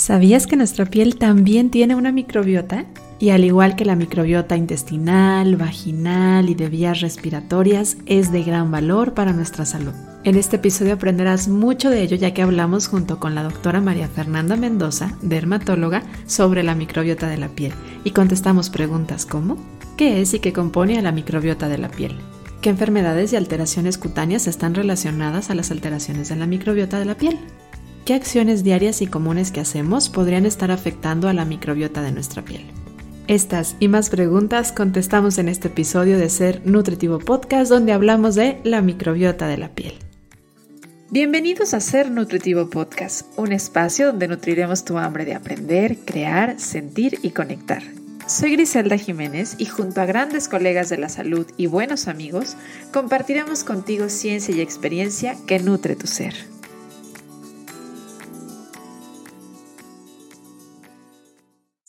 ¿Sabías que nuestra piel también tiene una microbiota? Y al igual que la microbiota intestinal, vaginal y de vías respiratorias, es de gran valor para nuestra salud. En este episodio aprenderás mucho de ello ya que hablamos junto con la doctora María Fernanda Mendoza, dermatóloga, sobre la microbiota de la piel y contestamos preguntas como ¿qué es y qué compone a la microbiota de la piel? ¿Qué enfermedades y alteraciones cutáneas están relacionadas a las alteraciones de la microbiota de la piel? ¿Qué acciones diarias y comunes que hacemos podrían estar afectando a la microbiota de nuestra piel? Estas y más preguntas contestamos en este episodio de Ser Nutritivo Podcast donde hablamos de la microbiota de la piel. Bienvenidos a Ser Nutritivo Podcast, un espacio donde nutriremos tu hambre de aprender, crear, sentir y conectar. Soy Griselda Jiménez y junto a grandes colegas de la salud y buenos amigos, compartiremos contigo ciencia y experiencia que nutre tu ser.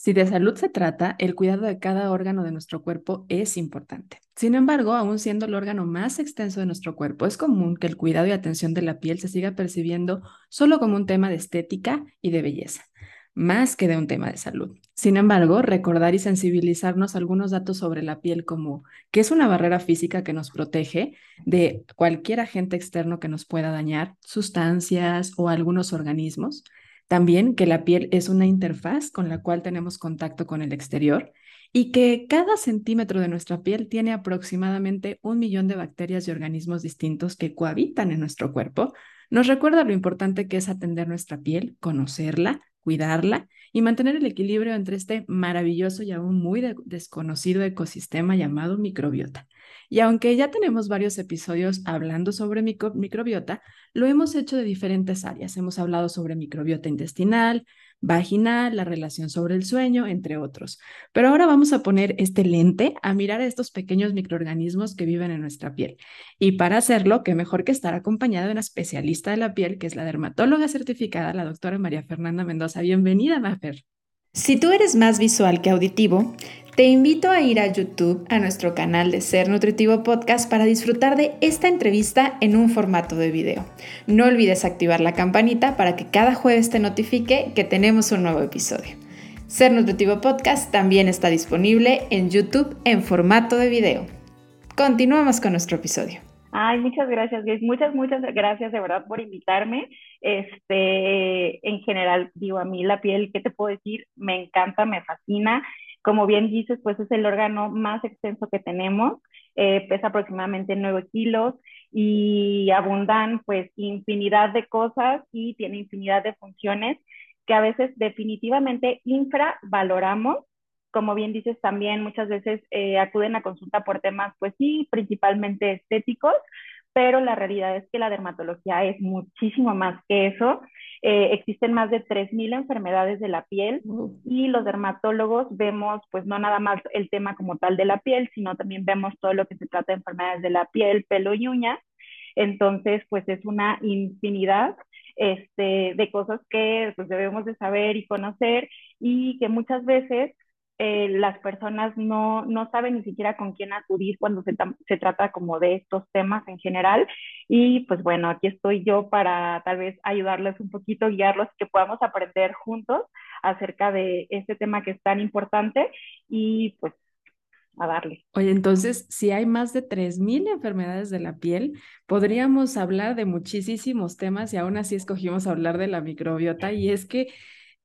Si de salud se trata, el cuidado de cada órgano de nuestro cuerpo es importante. Sin embargo, aun siendo el órgano más extenso de nuestro cuerpo, es común que el cuidado y atención de la piel se siga percibiendo solo como un tema de estética y de belleza, más que de un tema de salud. Sin embargo, recordar y sensibilizarnos algunos datos sobre la piel como que es una barrera física que nos protege de cualquier agente externo que nos pueda dañar, sustancias o algunos organismos, también que la piel es una interfaz con la cual tenemos contacto con el exterior y que cada centímetro de nuestra piel tiene aproximadamente un millón de bacterias y organismos distintos que cohabitan en nuestro cuerpo, nos recuerda lo importante que es atender nuestra piel, conocerla, cuidarla y mantener el equilibrio entre este maravilloso y aún muy desconocido ecosistema llamado microbiota. Y aunque ya tenemos varios episodios hablando sobre microbiota, lo hemos hecho de diferentes áreas. Hemos hablado sobre microbiota intestinal, vaginal, la relación sobre el sueño, entre otros. Pero ahora vamos a poner este lente a mirar a estos pequeños microorganismos que viven en nuestra piel. Y para hacerlo, qué mejor que estar acompañada de una especialista de la piel, que es la dermatóloga certificada, la doctora María Fernanda Mendoza. Bienvenida, Mafer. Si tú eres más visual que auditivo, te invito a ir a YouTube, a nuestro canal de Ser Nutritivo Podcast, para disfrutar de esta entrevista en un formato de video. No olvides activar la campanita para que cada jueves te notifique que tenemos un nuevo episodio. Ser Nutritivo Podcast también está disponible en YouTube en formato de video. Continuamos con nuestro episodio. Ay, muchas gracias, Grace. Muchas, muchas gracias de verdad por invitarme. Este, en general, digo, a mí la piel, ¿qué te puedo decir? Me encanta, me fascina. Como bien dices, pues es el órgano más extenso que tenemos, eh, pesa aproximadamente 9 kilos y abundan pues infinidad de cosas y tiene infinidad de funciones que a veces definitivamente infravaloramos. Como bien dices también, muchas veces eh, acuden a consulta por temas, pues sí, principalmente estéticos, pero la realidad es que la dermatología es muchísimo más que eso. Eh, existen más de 3.000 enfermedades de la piel y los dermatólogos vemos pues no nada más el tema como tal de la piel, sino también vemos todo lo que se trata de enfermedades de la piel, pelo y uñas. Entonces pues es una infinidad este, de cosas que pues, debemos de saber y conocer y que muchas veces eh, las personas no, no, saben ni siquiera con quién acudir cuando se, se, trata como de estos temas en general. Y pues bueno, aquí estoy yo para tal vez ayudarles un poquito, guiarlos, que podamos aprender juntos acerca de este tema que es tan importante y pues a darle. Oye, entonces, si hay más de 3.000 enfermedades de la piel, podríamos hablar de muchísimos temas y aún así escogimos hablar de la microbiota y es que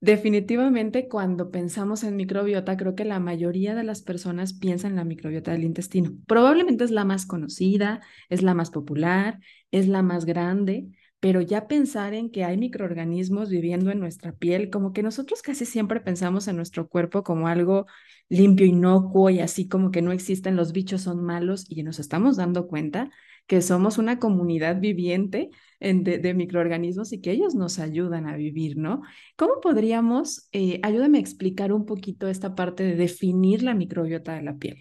Definitivamente, cuando pensamos en microbiota, creo que la mayoría de las personas piensan en la microbiota del intestino. Probablemente es la más conocida, es la más popular, es la más grande, pero ya pensar en que hay microorganismos viviendo en nuestra piel, como que nosotros casi siempre pensamos en nuestro cuerpo como algo limpio, inocuo y así como que no existen, los bichos son malos y nos estamos dando cuenta que somos una comunidad viviente de, microorganismos y que ellos nos ayudan a vivir, ¿no? ¿Cómo podríamos, eh, ayúdame a explicar un poquito esta parte de definir la microbiota de la piel?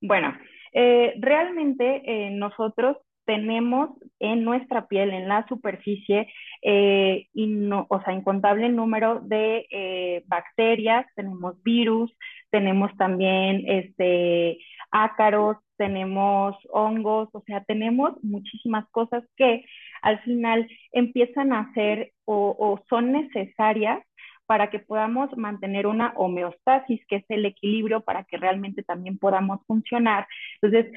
Bueno, eh, realmente eh, nosotros tenemos en nuestra piel, en la superficie, o sea, incontable número de bacterias, tenemos virus, tenemos también este, ácaros, tenemos hongos, o sea, tenemos muchísimas cosas que al final empiezan a ser o, son necesarias para que podamos mantener una homeostasis, que es el equilibrio para que realmente también podamos funcionar. Entonces,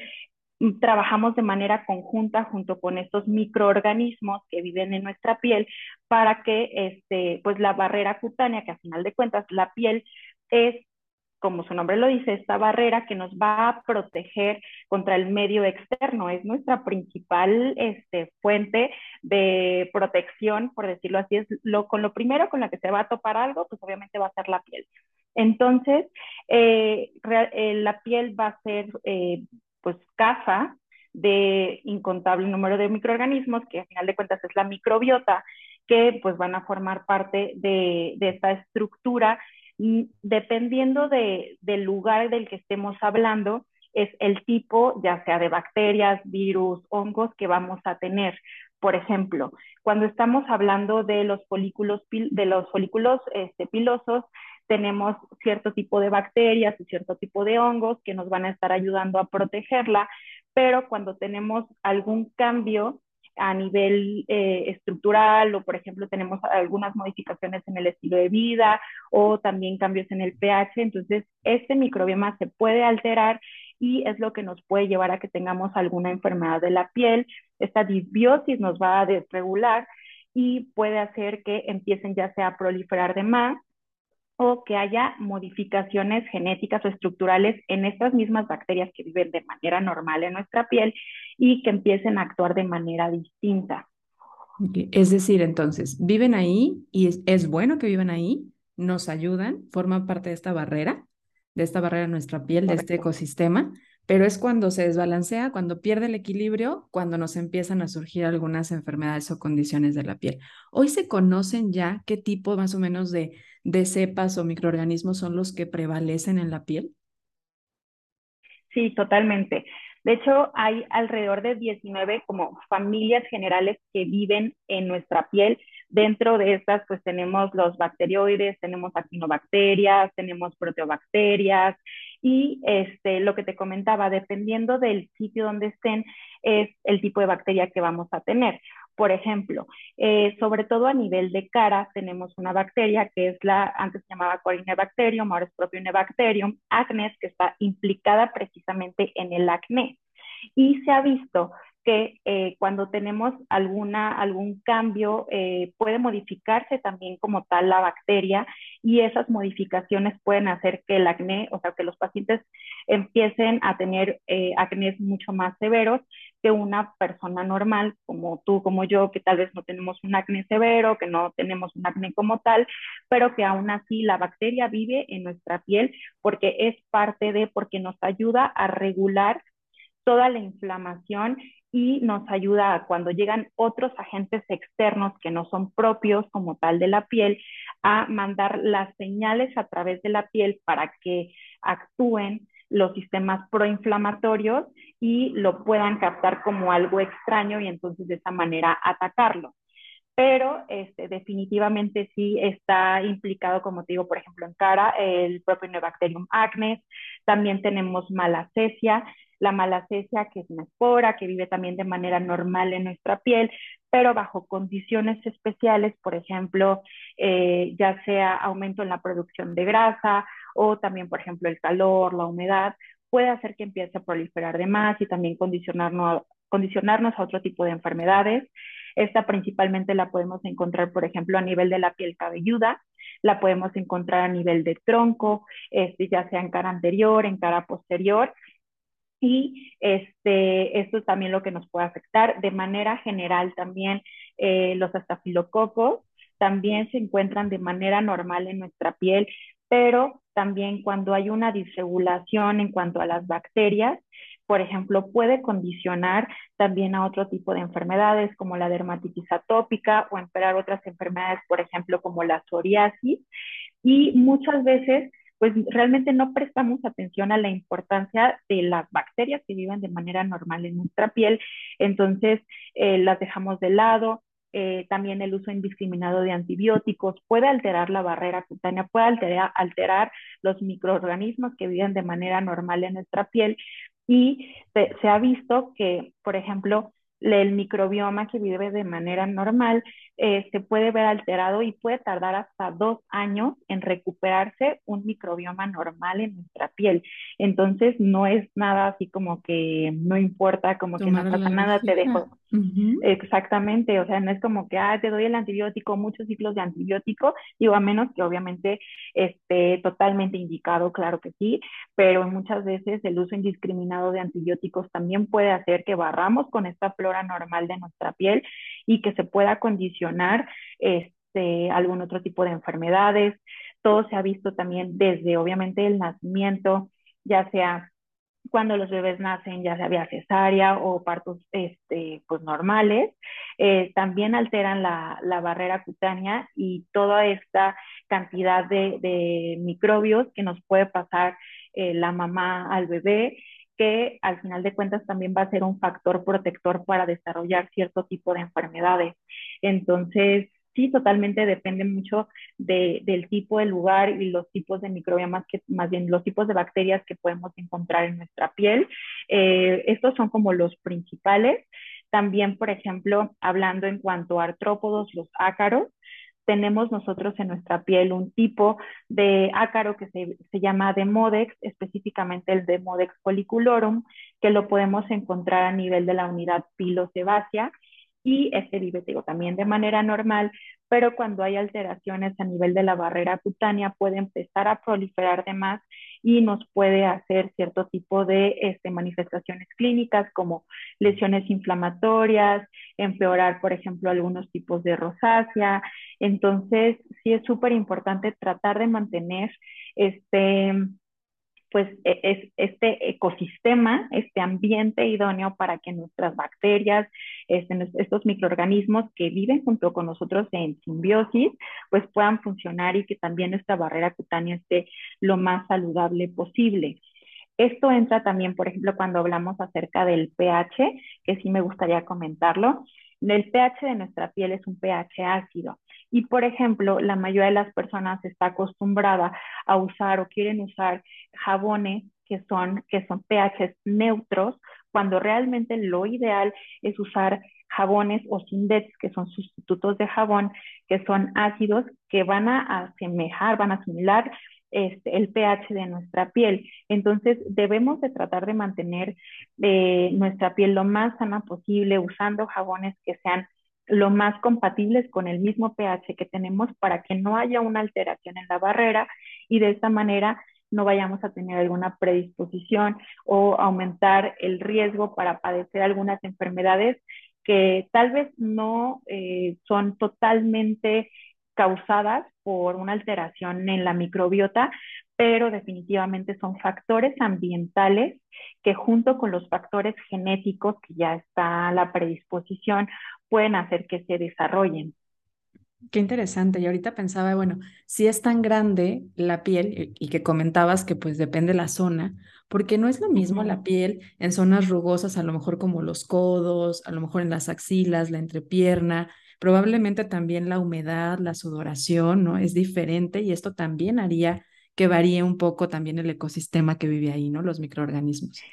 mm, trabajamos de manera conjunta junto con estos microorganismos que viven en nuestra piel para que este, pues la barrera cutánea, que a final de cuentas la piel es como su nombre lo dice, esta barrera que nos va a proteger contra el medio externo. Es nuestra principal este, fuente de protección, por decirlo así. Es lo, con lo primero con la que se va a topar algo, pues obviamente va a ser la piel. Entonces, eh, eh, la piel va a ser, eh, pues, casa de incontable número de microorganismos, que al final de cuentas es la microbiota, que pues van a formar parte de, de esta estructura dependiendo del lugar del que estemos hablando, es el tipo, ya sea de bacterias, virus, hongos que vamos a tener. Por ejemplo, cuando estamos hablando de los folículos, de los folículos este, pilosos, tenemos cierto tipo de bacterias y cierto tipo de hongos que nos van a estar ayudando a protegerla, pero cuando tenemos algún cambio a nivel eh, estructural o, por ejemplo, tenemos algunas modificaciones en el estilo de vida o también cambios en el pH. Entonces, este microbioma se puede alterar y es lo que nos puede llevar a que tengamos alguna enfermedad de la piel. Esta disbiosis nos va a desregular y puede hacer que empiecen ya sea a proliferar de más o que haya modificaciones genéticas o estructurales en estas mismas bacterias que viven de manera normal en nuestra piel y que empiecen a actuar de manera distinta. Es decir, entonces, viven ahí y es, bueno que vivan ahí, nos ayudan, forman parte de esta barrera, de esta barrera de nuestra piel, de este ecosistema, pero es cuando se desbalancea, cuando pierde el equilibrio, cuando nos empiezan a surgir algunas enfermedades o condiciones de la piel. Hoy se conocen ya qué tipo más o menos de cepas o microorganismos son los que prevalecen en la piel? Sí, totalmente. De hecho, hay alrededor de 19 como familias generales que viven en nuestra piel. Dentro de estas, pues tenemos los bacterioides, tenemos actinobacterias, tenemos proteobacterias y este, lo que te comentaba, dependiendo del sitio donde estén, es el tipo de bacteria que vamos a tener. Por ejemplo, eh, sobre todo a nivel de cara, tenemos una bacteria que es la, antes se llamaba Corynebacterium, ahora es Propionebacterium acnes, que está implicada precisamente en el acné. Y se ha visto que eh, cuando tenemos alguna, algún cambio eh, puede modificarse también como tal la bacteria y esas modificaciones pueden hacer que el acné, o sea, que los pacientes empiecen a tener eh, acné mucho más severos que una persona normal como tú, como yo, que tal vez no tenemos un acné severo, que no tenemos un acné como tal, pero que aún así la bacteria vive en nuestra piel porque es parte de, porque nos ayuda a regular toda la inflamación y nos ayuda a cuando llegan otros agentes externos que no son propios como tal de la piel, a mandar las señales a través de la piel para que actúen los sistemas proinflamatorios y lo puedan captar como algo extraño y entonces de esa manera atacarlo. Pero este, definitivamente sí está implicado, como te digo, por ejemplo, en cara, el propio Neobacterium acnes. También tenemos malacesia, la malacesia, que es una espora que vive también de manera normal en nuestra piel, pero bajo condiciones especiales, por ejemplo, eh, ya sea aumento en la producción de grasa o también, por ejemplo, el calor, la humedad, puede hacer que empiece a proliferar de más y también condicionarnos, condicionarnos a otro tipo de enfermedades. Esta principalmente la podemos encontrar, por ejemplo, a nivel de la piel cabelluda, la podemos encontrar a nivel de tronco, este, ya sea en cara anterior, en cara posterior, y este, esto es también lo que nos puede afectar. De manera general también eh, los estafilococos también se encuentran de manera normal en nuestra piel, pero también cuando hay una disregulación en cuanto a las bacterias, por ejemplo, puede condicionar también a otro tipo de enfermedades como la dermatitis atópica o empeorar otras enfermedades, por ejemplo, como la psoriasis. Y muchas veces pues realmente no prestamos atención a la importancia de las bacterias que viven de manera normal en nuestra piel, entonces eh, las dejamos de lado. Eh, también el uso indiscriminado de antibióticos puede alterar la barrera cutánea, puede alterar, alterar los microorganismos que viven de manera normal en nuestra piel y se, se ha visto que, por ejemplo, el microbioma que vive de manera normal eh, se puede ver alterado y puede tardar hasta dos años en recuperarse un microbioma normal en nuestra piel. Entonces no es nada así como que no importa, como que no pasa nada, te dejo. Exactamente, o sea, no es como que, ah, te doy el antibiótico, muchos ciclos de antibiótico, digo, a menos que obviamente esté totalmente indicado, claro que sí, pero muchas veces el uso indiscriminado de antibióticos también puede hacer que barramos con esta flora normal de nuestra piel y que se pueda condicionar este, algún otro tipo de enfermedades. Todo se ha visto también desde, obviamente, el nacimiento, ya sea cuando los bebés nacen, ya sea vía cesárea o partos este, pues, normales, eh, también alteran la, barrera cutánea y toda esta cantidad de, de microbios que nos puede pasar eh, la mamá al bebé, que al final de cuentas también va a ser un factor protector para desarrollar cierto tipo de enfermedades. Entonces, sí, totalmente depende mucho del tipo de lugar y los tipos de microbiomas, que más bien los tipos de bacterias que podemos encontrar en nuestra piel. Eh, estos son como los principales. También, por ejemplo, hablando en cuanto a artrópodos, los ácaros, tenemos nosotros en nuestra piel un tipo de ácaro que se, se, llama Demodex, específicamente el Demodex folliculorum, que lo podemos encontrar a nivel de la unidad pilosebácea y este vive también de manera normal, pero cuando hay alteraciones a nivel de la barrera cutánea puede empezar a proliferar de más y nos puede hacer cierto tipo de este, manifestaciones clínicas como lesiones inflamatorias, empeorar, por ejemplo, algunos tipos de rosácea. Entonces, sí es súper importante tratar de mantener este pues e, es este ecosistema, este ambiente idóneo para que nuestras bacterias, este, estos microorganismos que viven junto con nosotros en simbiosis, pues puedan funcionar y que también nuestra barrera cutánea esté lo más saludable posible. Esto entra también, por ejemplo, cuando hablamos acerca del pH, que sí me gustaría comentarlo. El pH de nuestra piel es un pH ácido. Y, por ejemplo, la mayoría de las personas está acostumbrada a usar o quieren usar jabones que son, que son pHs neutros, cuando realmente lo ideal es usar jabones o sindets, que son sustitutos de jabón, que son ácidos, que van a asemejar, van a asimilar este, el pH de nuestra piel. Entonces, debemos de tratar de mantener eh, nuestra piel lo más sana posible usando jabones que sean lo más compatibles con el mismo pH que tenemos para que no haya una alteración en la barrera y de esta manera no vayamos a tener alguna predisposición o aumentar el riesgo para padecer algunas enfermedades que tal vez no eh, son totalmente causadas por una alteración en la microbiota, pero definitivamente son factores ambientales que junto con los factores genéticos, que ya está la predisposición, pueden hacer que se desarrollen. Qué interesante. Y ahorita pensaba, bueno, si es tan grande la piel y que comentabas que pues depende la zona, porque no es lo mismo la piel en zonas rugosas, a lo mejor como los codos, a lo mejor en las axilas, la entrepierna, Probablemente también la humedad, la sudoración, ¿no? Es diferente y esto también haría que varíe un poco también el ecosistema que vive ahí, ¿no? Los microorganismos.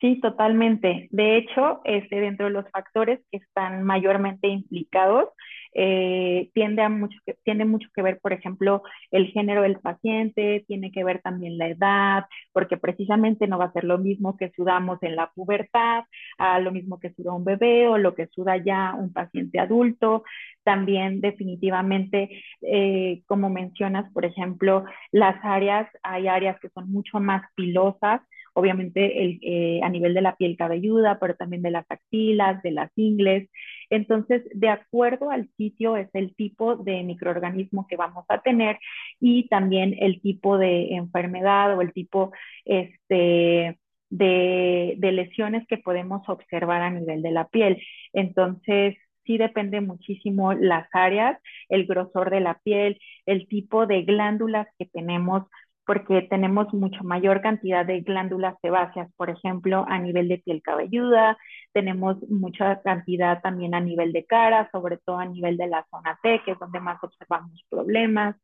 Sí, totalmente. De hecho, este, dentro de los factores que están mayormente implicados eh, tiende, a mucho, tiene mucho que ver, por ejemplo, el género del paciente, tiene que ver también la edad, porque precisamente no va a ser lo mismo que sudamos en la pubertad, a lo mismo que suda un bebé o lo que suda ya un paciente adulto. También definitivamente, eh, como mencionas, por ejemplo, las áreas, hay áreas que son mucho más pilosas, obviamente el, eh, a nivel de la piel cabelluda, pero también de las axilas, de las ingles. Entonces, de acuerdo al sitio es el tipo de microorganismo que vamos a tener y también el tipo de enfermedad o el tipo este, de, de lesiones que podemos observar a nivel de la piel. Entonces, sí depende muchísimo las áreas, el grosor de la piel, el tipo de glándulas que tenemos porque tenemos mucho mayor cantidad de glándulas sebáceas, por ejemplo, a nivel de piel cabelluda, tenemos mucha cantidad también a nivel de cara, sobre todo a nivel de la zona T, que es donde más observamos problemas,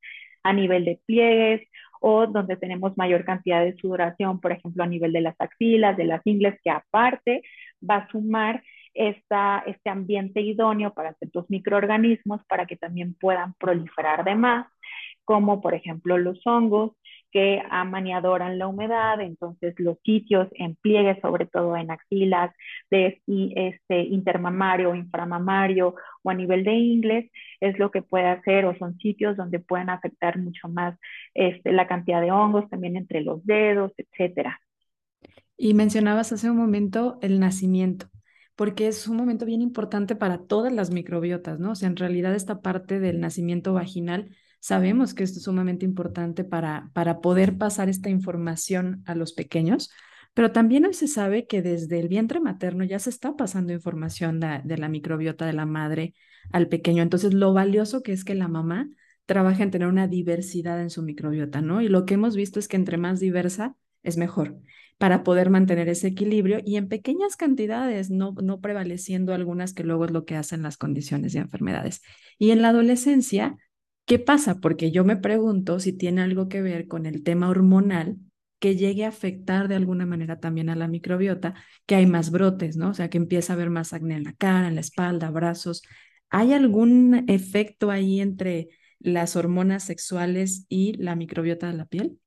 a nivel de pliegues o donde tenemos mayor cantidad de sudoración, por ejemplo, a nivel de las axilas, de las ingles, que aparte va a sumar esta, este ambiente idóneo para ciertos microorganismos para que también puedan proliferar de más, como por ejemplo los hongos, que aman y adoran la humedad, entonces los sitios en pliegues, sobre todo en axilas, de este, intermamario, inframamario o a nivel de inglés, es lo que puede hacer o son sitios donde pueden afectar mucho más este, la cantidad de hongos, también entre los dedos, etcétera. Y mencionabas hace un momento el nacimiento porque es un momento bien importante para todas las microbiotas, ¿no? O sea, en realidad esta parte del nacimiento vaginal Sabemos que esto es sumamente importante para, para poder pasar esta información a los pequeños, pero también hoy se sabe que desde el vientre materno ya se está pasando información de, la microbiota de la madre al pequeño. Entonces, lo valioso que es que la mamá trabaje en tener una diversidad en su microbiota, ¿no? Y lo que hemos visto es que entre más diversa es mejor para poder mantener ese equilibrio y en pequeñas cantidades, no, no prevaleciendo algunas que luego es lo que hacen las condiciones y enfermedades. Y en la adolescencia, ¿Qué pasa? Porque yo me pregunto si tiene algo que ver con el tema hormonal que llegue a afectar de alguna manera también a la microbiota, que hay más brotes, ¿no? O sea, que empieza a haber más acné en la cara, en la espalda, brazos. ¿Hay algún efecto ahí entre las hormonas sexuales y la microbiota de la piel?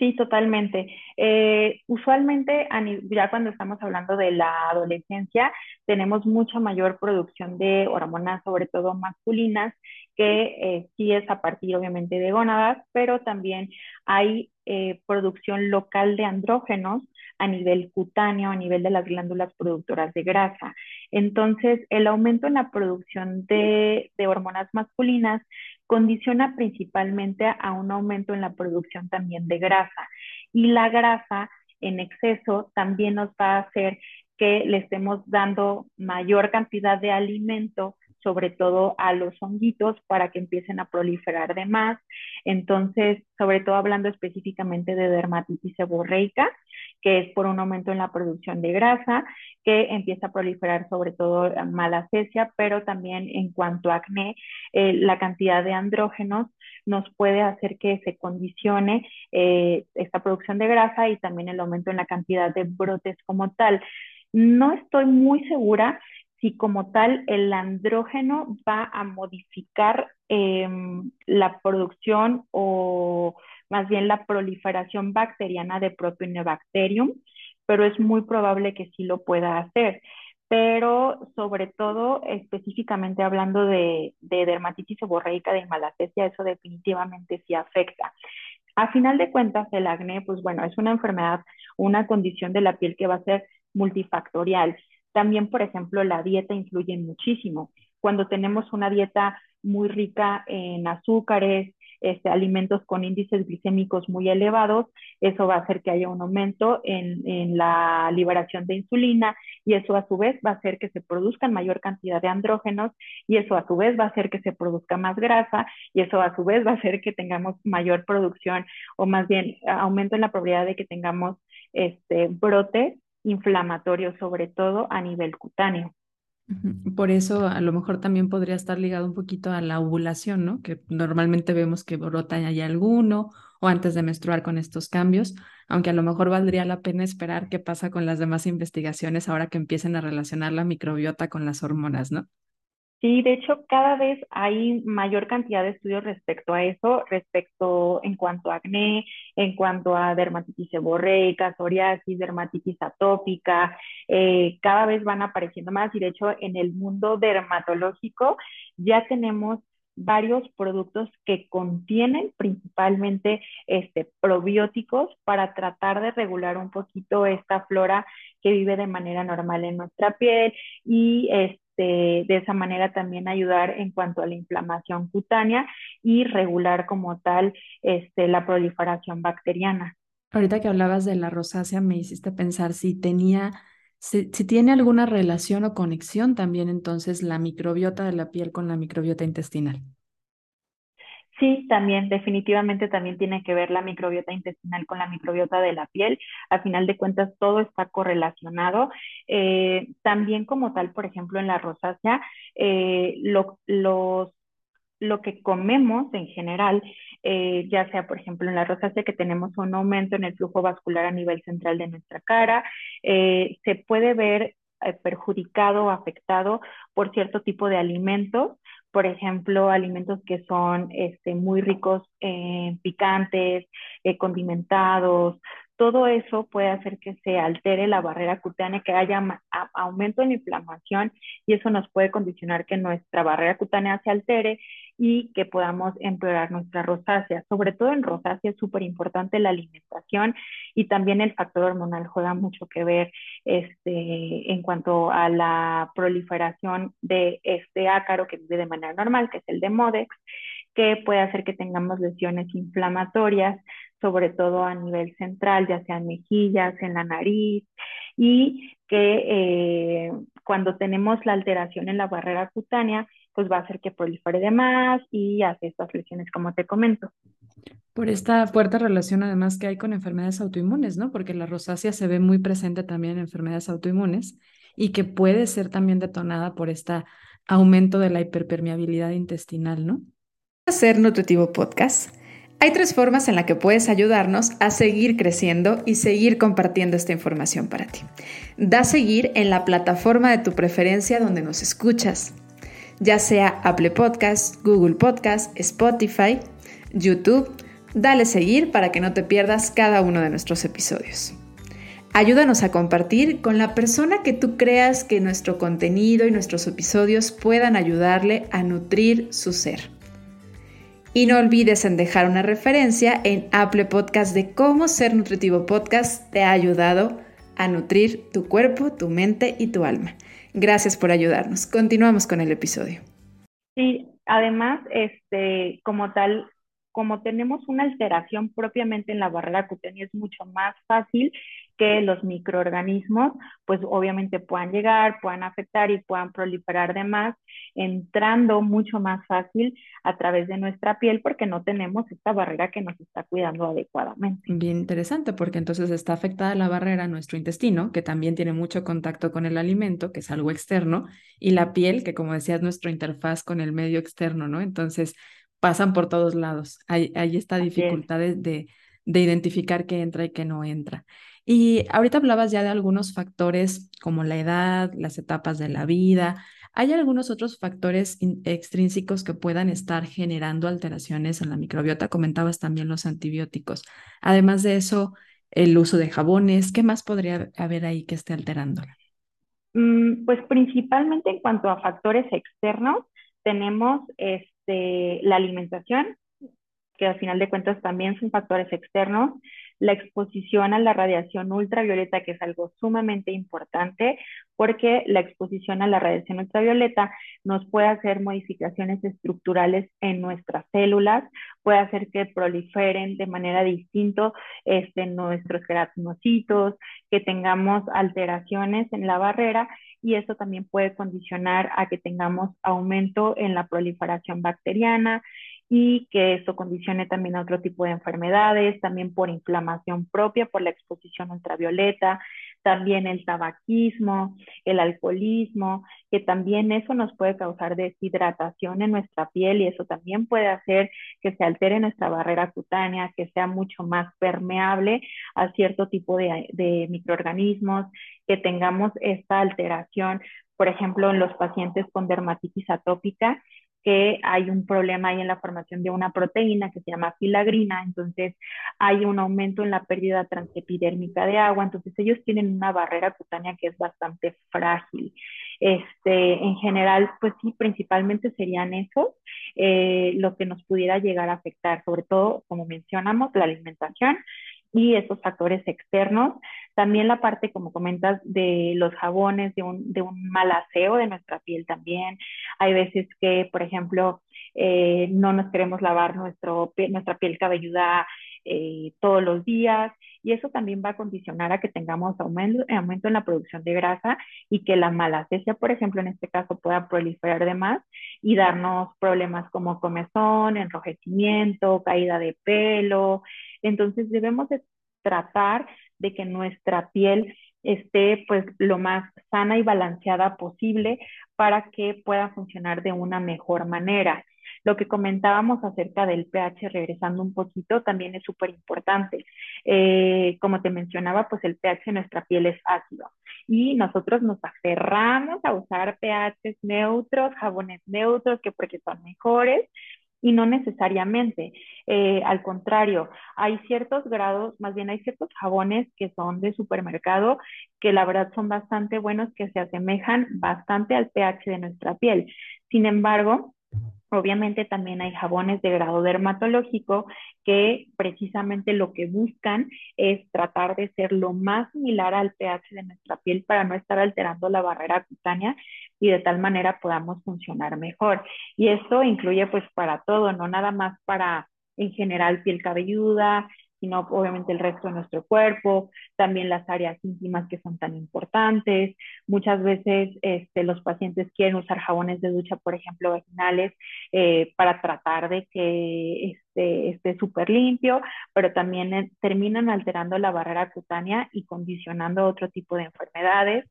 Sí, totalmente. Eh, usualmente, ya cuando estamos hablando de la adolescencia, tenemos mucha mayor producción de hormonas, sobre todo masculinas, que eh, sí es a partir, obviamente, de gónadas, pero también hay eh, producción local de andrógenos a nivel cutáneo, a nivel de las glándulas productoras de grasa. Entonces, el aumento en la producción de, de hormonas masculinas condiciona principalmente a un aumento en la producción también de grasa. Y la grasa en exceso también nos va a hacer que le estemos dando mayor cantidad de alimento sobre todo a los honguitos para que empiecen a proliferar de más. Entonces, sobre todo hablando específicamente de dermatitis seborreica, que es por un aumento en la producción de grasa, que empieza a proliferar sobre todo malacesia, pero también en cuanto a acné, eh, la cantidad de andrógenos nos puede hacer que se condicione eh, esta producción de grasa y también el aumento en la cantidad de brotes como tal. No estoy muy segura si como tal el andrógeno va a modificar em, la producción o más bien la proliferación bacteriana de Propionibacterium, pero es muy probable que sí lo pueda hacer. Pero sobre todo, específicamente hablando de, de dermatitis seborreica de malacesia, eso definitivamente sí afecta. A final de cuentas, el acné, pues bueno, es una enfermedad, una condición de la piel que va a ser multifactorial. También, por ejemplo, la dieta influye muchísimo. Cuando tenemos una dieta muy rica en azúcares, este, alimentos con índices glicémicos muy elevados, eso va a hacer que haya un aumento en, en, la liberación de insulina y eso a su vez va a hacer que se produzcan mayor cantidad de andrógenos y eso a su vez va a hacer que se produzca más grasa y eso a su vez va a hacer que tengamos mayor producción o más bien aumento en la probabilidad de que tengamos este, brotes inflamatorio, sobre todo a nivel cutáneo. Por eso a lo mejor también podría estar ligado un poquito a la ovulación, ¿no? Que normalmente vemos que brota hay alguno o antes de menstruar con estos cambios, aunque a lo mejor valdría la pena esperar qué pasa con las demás investigaciones ahora que empiecen a relacionar la microbiota con las hormonas, ¿no? Sí, de hecho, cada vez hay mayor cantidad de estudios respecto a eso, respecto en cuanto a acné, en cuanto a dermatitis seborreica, psoriasis, dermatitis atópica, eh, cada vez van apareciendo más y de hecho en el mundo dermatológico ya tenemos varios productos que contienen principalmente este, probióticos para tratar de regular un poquito esta flora que vive de manera normal en nuestra piel y este, de esa manera también ayudar en cuanto a la inflamación cutánea y regular como tal este, la proliferación bacteriana. Ahorita que hablabas de la rosácea, me hiciste pensar si tenía, si, tiene alguna relación o conexión también entonces la microbiota de la piel con la microbiota intestinal. Sí, también, definitivamente también tiene que ver la microbiota intestinal con la microbiota de la piel. A final de cuentas, todo está correlacionado. Eh, también como tal, por ejemplo, en la rosácea, eh, lo, que comemos en general, eh, ya sea, por ejemplo, en la rosácea que tenemos un aumento en el flujo vascular a nivel central de nuestra cara, se puede ver perjudicado o afectado por cierto tipo de alimentos, por ejemplo, alimentos que son este, muy ricos en picantes, eh, condimentados, todo eso puede hacer que se altere la barrera cutánea, que haya aumento en la inflamación y eso nos puede condicionar que nuestra barrera cutánea se altere y que podamos empeorar nuestra rosácea. Sobre todo en rosácea es súper importante la alimentación y también el factor hormonal juega mucho que ver este, en cuanto a la proliferación de este ácaro que vive de manera normal, que es el de Modex, que puede hacer que tengamos lesiones inflamatorias, sobre todo a nivel central, ya sea en mejillas, en la nariz, y que eh, cuando tenemos la alteración en la barrera cutánea, pues va a hacer que prolifere de más y hace estas lesiones, como te comento. Por esta fuerte relación además que hay con enfermedades autoinmunes, ¿no? Porque la rosácea se ve muy presente también en enfermedades autoinmunes y que puede ser también detonada por este aumento de la hiperpermeabilidad intestinal, ¿no? Hacer Nutritivo Podcast. Hay tres formas en las que puedes ayudarnos a seguir creciendo y seguir compartiendo esta información para ti. Da seguir en la plataforma de tu preferencia donde nos escuchas ya sea Apple Podcast, Google Podcast, Spotify, YouTube. Dale seguir para que no te pierdas cada uno de nuestros episodios. Ayúdanos a compartir con la persona que tú creas que nuestro contenido y nuestros episodios puedan ayudarle a nutrir su ser. Y no olvides en dejar una referencia en Apple Podcast de cómo Ser Nutritivo Podcast te ha ayudado a nutrir tu cuerpo, tu mente y tu alma. Gracias por ayudarnos. Continuamos con el episodio. Sí, además, este, como tal, como tenemos una alteración propiamente en la barrera cutánea, es mucho más fácil que los microorganismos, pues obviamente puedan llegar, puedan afectar y puedan proliferar de más, entrando mucho más fácil a través de nuestra piel porque no tenemos esta barrera que nos está cuidando adecuadamente. Bien interesante, porque entonces está afectada la barrera nuestro intestino, que también tiene mucho contacto con el alimento, que es algo externo, y la piel, que como decías, nuestra interfaz con el medio externo, ¿no? Entonces pasan por todos lados. Hay, hay esta dificultad de, de identificar qué entra y qué no entra. Y ahorita hablabas ya de algunos factores como la edad, las etapas de la vida. ¿Hay algunos otros factores extrínsecos que puedan estar generando alteraciones en la microbiota? Comentabas también los antibióticos. Además de eso, el uso de jabones, ¿qué más podría haber ahí que esté alterándola? Mm, pues principalmente en cuanto a factores externos, tenemos este, la alimentación, que al final de cuentas también son factores externos la exposición a la radiación ultravioleta, que es algo sumamente importante, porque la exposición a la radiación ultravioleta nos puede hacer modificaciones estructurales en nuestras células, puede hacer que proliferen de manera distinta este, nuestros queratinocitos, que tengamos alteraciones en la barrera y eso también puede condicionar a que tengamos aumento en la proliferación bacteriana, y que eso condicione también a otro tipo de enfermedades, también por inflamación propia, por la exposición ultravioleta, también el tabaquismo, el alcoholismo, que también eso nos puede causar deshidratación en nuestra piel y eso también puede hacer que se altere nuestra barrera cutánea, que sea mucho más permeable a cierto tipo de, de microorganismos, que tengamos esta alteración, por ejemplo, en los pacientes con dermatitis atópica, que hay un problema ahí en la formación de una proteína que se llama filagrina, entonces hay un aumento en la pérdida transepidérmica de agua, entonces ellos tienen una barrera cutánea que es bastante frágil. Este, en general, pues sí, principalmente serían esos eh, lo que nos pudiera llegar a afectar, sobre todo, como mencionamos, la alimentación y esos factores externos. También la parte, como comentas, de los jabones, de un, de un mal aseo de nuestra piel también. Hay veces que, por ejemplo, eh, no nos queremos lavar nuestro, nuestra piel cabelluda eh, todos los días y eso también va a condicionar a que tengamos aumento, aumento en la producción de grasa y que la malacesia, por ejemplo, en este caso pueda proliferar de más y darnos problemas como comezón, enrojecimiento, caída de pelo. Entonces debemos de tratar de que nuestra piel esté pues lo más sana y balanceada posible para que pueda funcionar de una mejor manera. Lo que comentábamos acerca del pH, regresando un poquito, también es súper importante. Eh, como te mencionaba, pues el pH de nuestra piel es ácido y nosotros nos aferramos a usar pHs neutros, jabones neutros, que porque son mejores, y no necesariamente. Eh, al contrario, hay ciertos grados, más bien hay ciertos jabones que son de supermercado que la verdad son bastante buenos, que se asemejan bastante al pH de nuestra piel. Sin embargo, Obviamente también hay jabones de grado dermatológico que precisamente lo que buscan es tratar de ser lo más similar al pH de nuestra piel para no estar alterando la barrera cutánea y de tal manera podamos funcionar mejor. Y esto incluye pues para todo, no nada más para en general piel cabelluda, sino obviamente el resto de nuestro cuerpo, también las áreas íntimas que son tan importantes. Muchas veces este, los pacientes quieren usar jabones de ducha, por ejemplo, vaginales, eh, para tratar de que este, esté súper limpio, pero también eh, terminan alterando la barrera cutánea y condicionando otro tipo de enfermedades.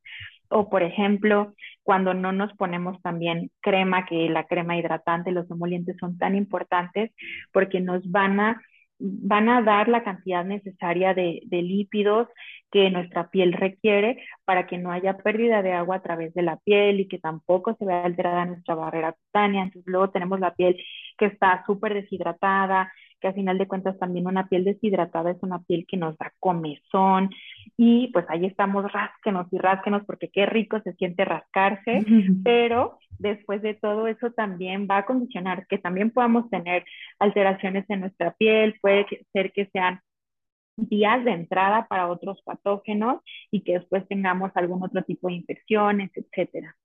O, por ejemplo, cuando no nos ponemos también crema, que la crema hidratante, los emolientes son tan importantes porque nos van a van a dar la cantidad necesaria de, lípidos que nuestra piel requiere para que no haya pérdida de agua a través de la piel y que tampoco se vea alterada nuestra barrera cutánea. Entonces luego tenemos la piel que está súper deshidratada, que a final de cuentas también una piel deshidratada es una piel que nos da comezón y pues ahí estamos rásquenos y rásquenos porque qué rico se siente rascarse, pero después de todo eso también va a condicionar que también podamos tener alteraciones en nuestra piel, puede ser que sean días de entrada para otros patógenos y que después tengamos algún otro tipo de infecciones, etcétera.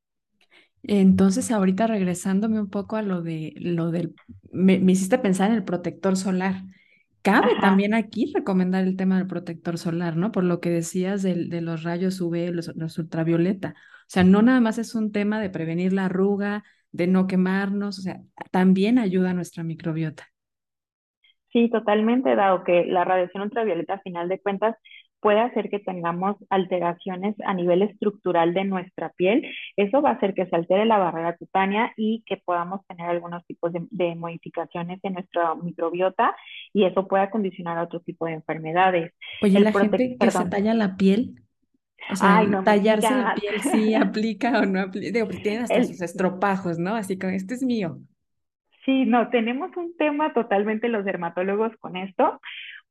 Entonces, ahorita regresándome un poco a lo de lo del, me, hiciste pensar en el protector solar. Cabe también aquí recomendar el tema del protector solar, ¿no? Por lo que decías de, los rayos UV, los, los, ultravioleta. O sea, no nada más es un tema de prevenir la arruga, de no quemarnos, o sea, también ayuda a nuestra microbiota. Sí, totalmente, dado que la radiación ultravioleta, a final de cuentas, puede hacer que tengamos alteraciones a nivel estructural de nuestra piel. Eso va a hacer que se altere la barrera cutánea y que podamos tener algunos tipos de, modificaciones en nuestra microbiota y eso puede condicionar otro tipo de enfermedades. Oye, la gente que se talla la piel, o sea, tallarse la piel sí aplica o no aplica. Digo, porque tienen hasta sus estropajos, ¿no? Así que este es mío. Sí, no, tenemos un tema totalmente los dermatólogos con esto,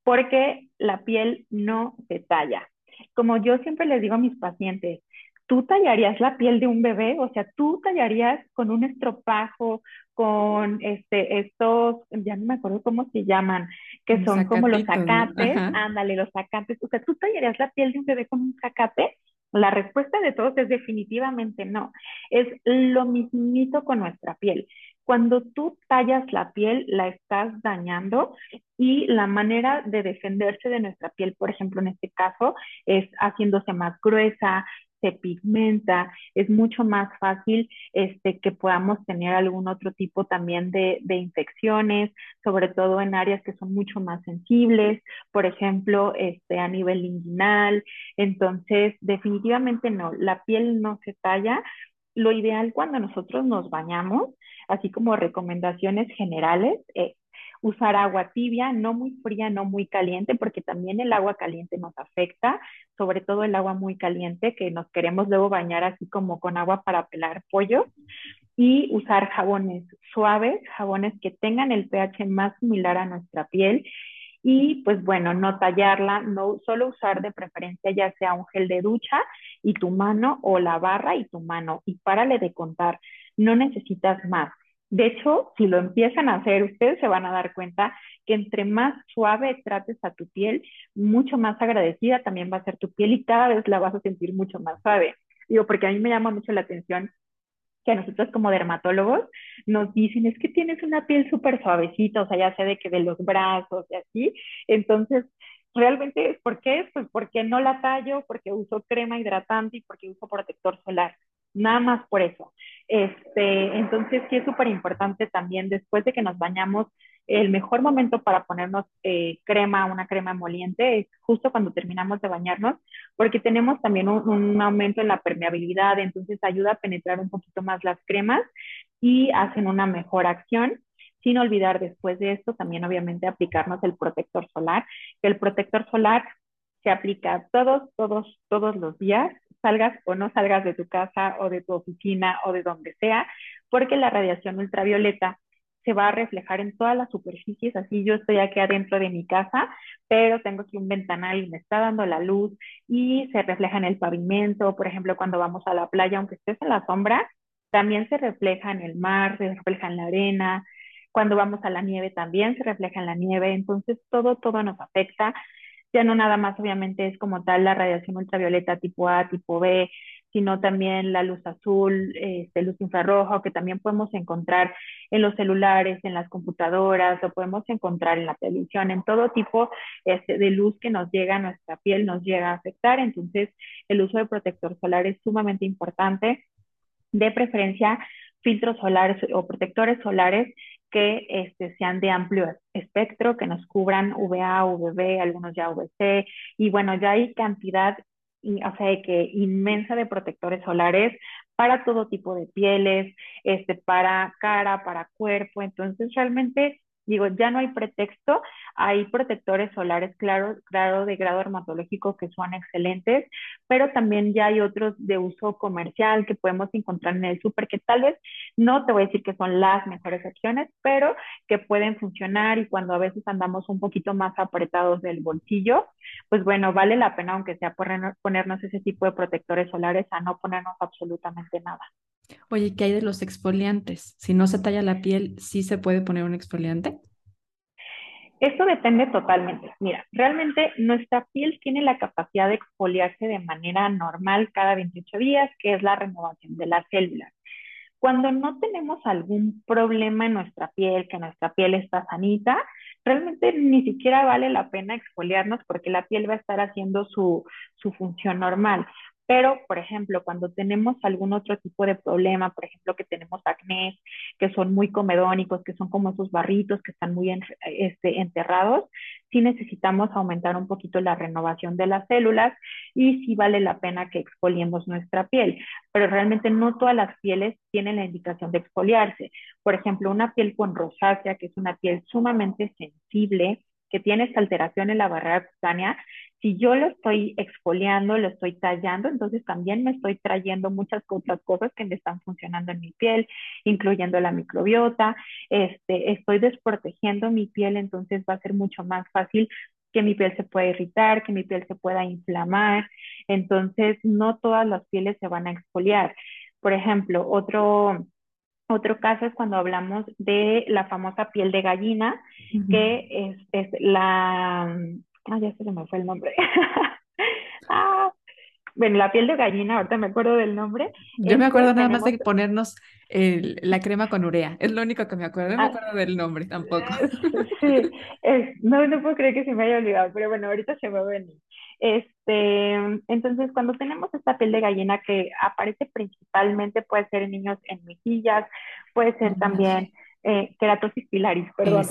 porque la piel no se talla. Como yo siempre les digo a mis pacientes, ¿tú tallarías la piel de un bebé? O sea, ¿tú tallarías con un estropajo, con este, estos, ya no me acuerdo cómo se llaman, que son como los zacates, ándale, los zacates, o sea, ¿tú tallarías la piel de un bebé con un zacate? La respuesta de todos es definitivamente no. Es lo mismito con nuestra piel. Cuando tú tallas la piel, la estás dañando y la manera de defenderse de nuestra piel, por ejemplo, en este caso, es haciéndose más gruesa, se pigmenta, es mucho más fácil este, que podamos tener algún otro tipo también de, de, infecciones, sobre todo en áreas que son mucho más sensibles, por ejemplo, este, a nivel inguinal. Entonces, definitivamente no, la piel no se talla. Lo ideal cuando nosotros nos bañamos así como recomendaciones generales, es usar agua tibia, no muy fría, no muy caliente, porque también el agua caliente nos afecta, sobre todo el agua muy caliente, que nos queremos luego bañar así como con agua para pelar pollo, y usar jabones suaves, jabones que tengan el pH más similar a nuestra piel. Y pues bueno, no tallarla, no solo usar de preferencia ya sea un gel de ducha y tu mano o la barra y tu mano y párale de contar no necesitas más. De hecho, si lo empiezan a hacer, ustedes se van a dar cuenta que entre más suave trates a tu piel, mucho más agradecida también va a ser tu piel y cada vez la vas a sentir mucho más suave. Digo, porque a mí me llama mucho la atención que a nosotros como dermatólogos nos dicen, es que tienes una piel súper suavecita, o sea, ya sé de que de los brazos y así. Entonces, realmente, ¿por qué? Pues porque no la tallo, porque uso crema hidratante y porque uso protector solar nada más por eso. Este, entonces sí es súper importante también después de que nos bañamos, el mejor momento para ponernos eh, crema, una crema emoliente, es justo cuando terminamos de bañarnos, porque tenemos también un, un, aumento en la permeabilidad, entonces ayuda a penetrar un poquito más las cremas y hacen una mejor acción. sin olvidar después de esto también obviamente aplicarnos el protector solar, el protector solar se aplica todos, todos, todos los días, salgas o no salgas de tu casa o de tu oficina o de donde sea, porque la radiación ultravioleta se va a reflejar en todas las superficies, así yo estoy aquí adentro de mi casa, pero tengo aquí un ventanal y me está dando la luz y se refleja en el pavimento, por ejemplo, cuando vamos a la playa, aunque estés en la sombra, también se refleja en el mar, se refleja en la arena, cuando vamos a la nieve también se refleja en la nieve, entonces todo, todo nos afecta, ya no nada más obviamente es como tal la radiación ultravioleta tipo A, tipo B, sino también la luz azul, este, luz infrarroja, que también podemos encontrar en los celulares, en las computadoras, o podemos encontrar en la televisión, en todo tipo este, de luz que nos llega a nuestra piel, nos llega a afectar. Entonces, el uso de protector solar es sumamente importante, de preferencia filtros solares o protectores solares que este, sean de amplio espectro, que nos cubran UVA, UVB, algunos ya UVC, y bueno, ya hay cantidad o sea, que inmensa de protectores solares para todo tipo de pieles, este, para cara, para cuerpo. Entonces, realmente digo, ya no hay pretexto, hay protectores solares, claro, claro, de grado dermatológico que son excelentes, pero también ya hay otros de uso comercial que podemos encontrar en el súper, que tal vez no te voy a decir que son las mejores opciones, pero que pueden funcionar y cuando a veces andamos un poquito más apretados del bolsillo, pues bueno, vale la pena, aunque sea ponernos ese tipo de protectores solares, a no ponernos absolutamente nada. Oye, ¿qué hay de los exfoliantes? Si no se talla la piel, ¿sí se puede poner un exfoliante? Esto depende totalmente. Mira, realmente nuestra piel tiene la capacidad de exfoliarse de manera normal cada 28 días, que es la renovación de las células. Cuando no tenemos algún problema en nuestra piel, que nuestra piel está sanita, realmente ni siquiera vale la pena exfoliarnos porque la piel va a estar haciendo su, su función normal. Pero, por ejemplo, cuando tenemos algún otro tipo de problema, por ejemplo, que tenemos acné, que son muy comedónicos, que son como esos barritos que están muy este, enterrados, sí necesitamos aumentar un poquito la renovación de las células y sí vale la pena que exfoliemos nuestra piel. Pero realmente no todas las pieles tienen la indicación de exfoliarse. Por ejemplo, una piel con rosácea, que es una piel sumamente sensible, que tiene esta alteración en la barrera cutánea, si yo lo estoy exfoliando, lo estoy tallando, entonces también me estoy trayendo muchas otras cosas que me están funcionando en mi piel, incluyendo la microbiota, este, estoy desprotegiendo mi piel, entonces va a ser mucho más fácil que mi piel se pueda irritar, que mi piel se pueda inflamar, entonces no todas las pieles se van a exfoliar. Por ejemplo, otro, otro caso es cuando hablamos de la famosa piel de gallina, que es, es la Ah, ya se me fue el nombre. ah, bueno, la piel de gallina, ahorita me acuerdo del nombre. Yo me acuerdo nada más de ponernos la crema con urea, es lo único que me acuerdo, no me ah. acuerdo del nombre tampoco. Sí, no, no puedo creer que se me haya olvidado, pero bueno, ahorita se me va a venir. Este, entonces, cuando tenemos esta piel de gallina que aparece principalmente, puede ser en niños en mejillas, puede ser también eh, keratosis pilaris, perdón.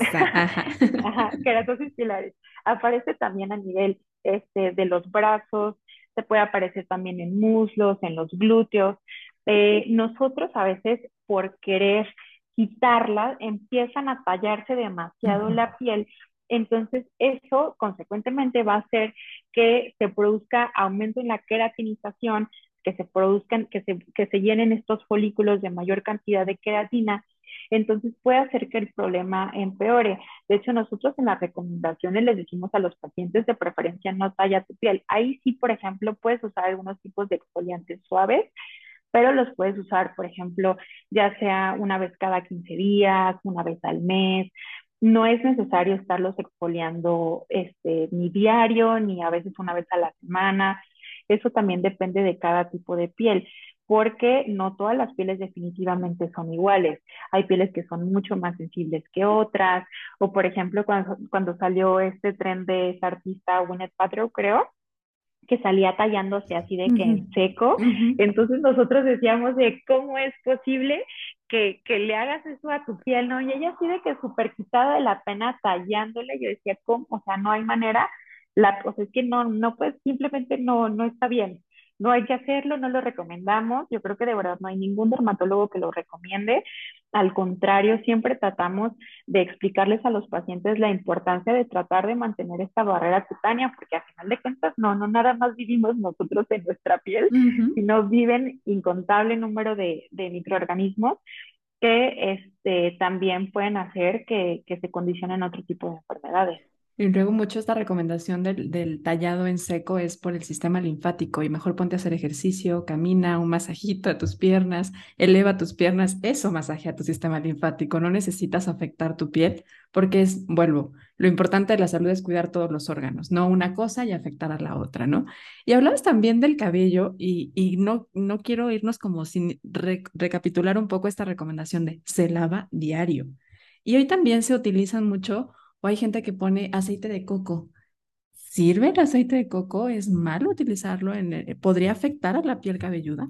ajá. keratosis pilaris. Aparece también a nivel este, de los brazos, se puede aparecer también en muslos, en los glúteos. Eh, nosotros a veces por querer quitarla empiezan a tallarse demasiado la piel. Entonces eso consecuentemente va a hacer que se produzca aumento en la queratinización, que se produzcan, que se, que se llenen estos folículos de mayor cantidad de queratina entonces puede hacer que el problema empeore. De hecho, nosotros en las recomendaciones les decimos a los pacientes de preferencia no talla tu piel. Ahí sí, por ejemplo, puedes usar algunos tipos de exfoliantes suaves, pero los puedes usar, por ejemplo, ya sea una vez cada 15 días, una vez al mes. No es necesario estarlos exfoliando este, ni diario, ni a veces una vez a la semana. Eso también depende de cada tipo de piel porque no todas las pieles definitivamente son iguales. Hay pieles que son mucho más sensibles que otras, o por ejemplo, cuando, cuando salió este tren de esa artista Gwyneth Paltrow, creo, que salía tallándose así de que en seco. Entonces nosotros decíamos de cómo es posible que, que, le hagas eso a tu piel, ¿no? Y ella así de que súper quitada de la pena tallándole, yo decía, ¿cómo? O sea, no hay manera, la, o sea, es que no, no, pues simplemente no, no está bien. No hay que hacerlo, no lo recomendamos. Yo creo que de verdad no hay ningún dermatólogo que lo recomiende. Al contrario, siempre tratamos de explicarles a los pacientes la importancia de tratar de mantener esta barrera cutánea, porque a final de cuentas no, no nada más vivimos nosotros en nuestra piel, sino viven incontable número de, de microorganismos que este, también pueden hacer que, que se condicionen otro tipo de enfermedades. Y luego mucho esta recomendación del, del, tallado en seco es por el sistema linfático y mejor ponte a hacer ejercicio, camina, un masajito a tus piernas, eleva tus piernas, eso masajea tu sistema linfático, no necesitas afectar tu piel porque es, vuelvo, lo importante de la salud es cuidar todos los órganos, no una cosa y afectar a la otra, ¿no? Y hablabas también del cabello y, y no, no quiero irnos como sin recapitular un poco esta recomendación de se lava diario. Y hoy también se utilizan mucho o hay gente que pone aceite de coco. ¿Sirve el aceite de coco? ¿Es malo utilizarlo? En ¿Podría afectar a la piel cabelluda?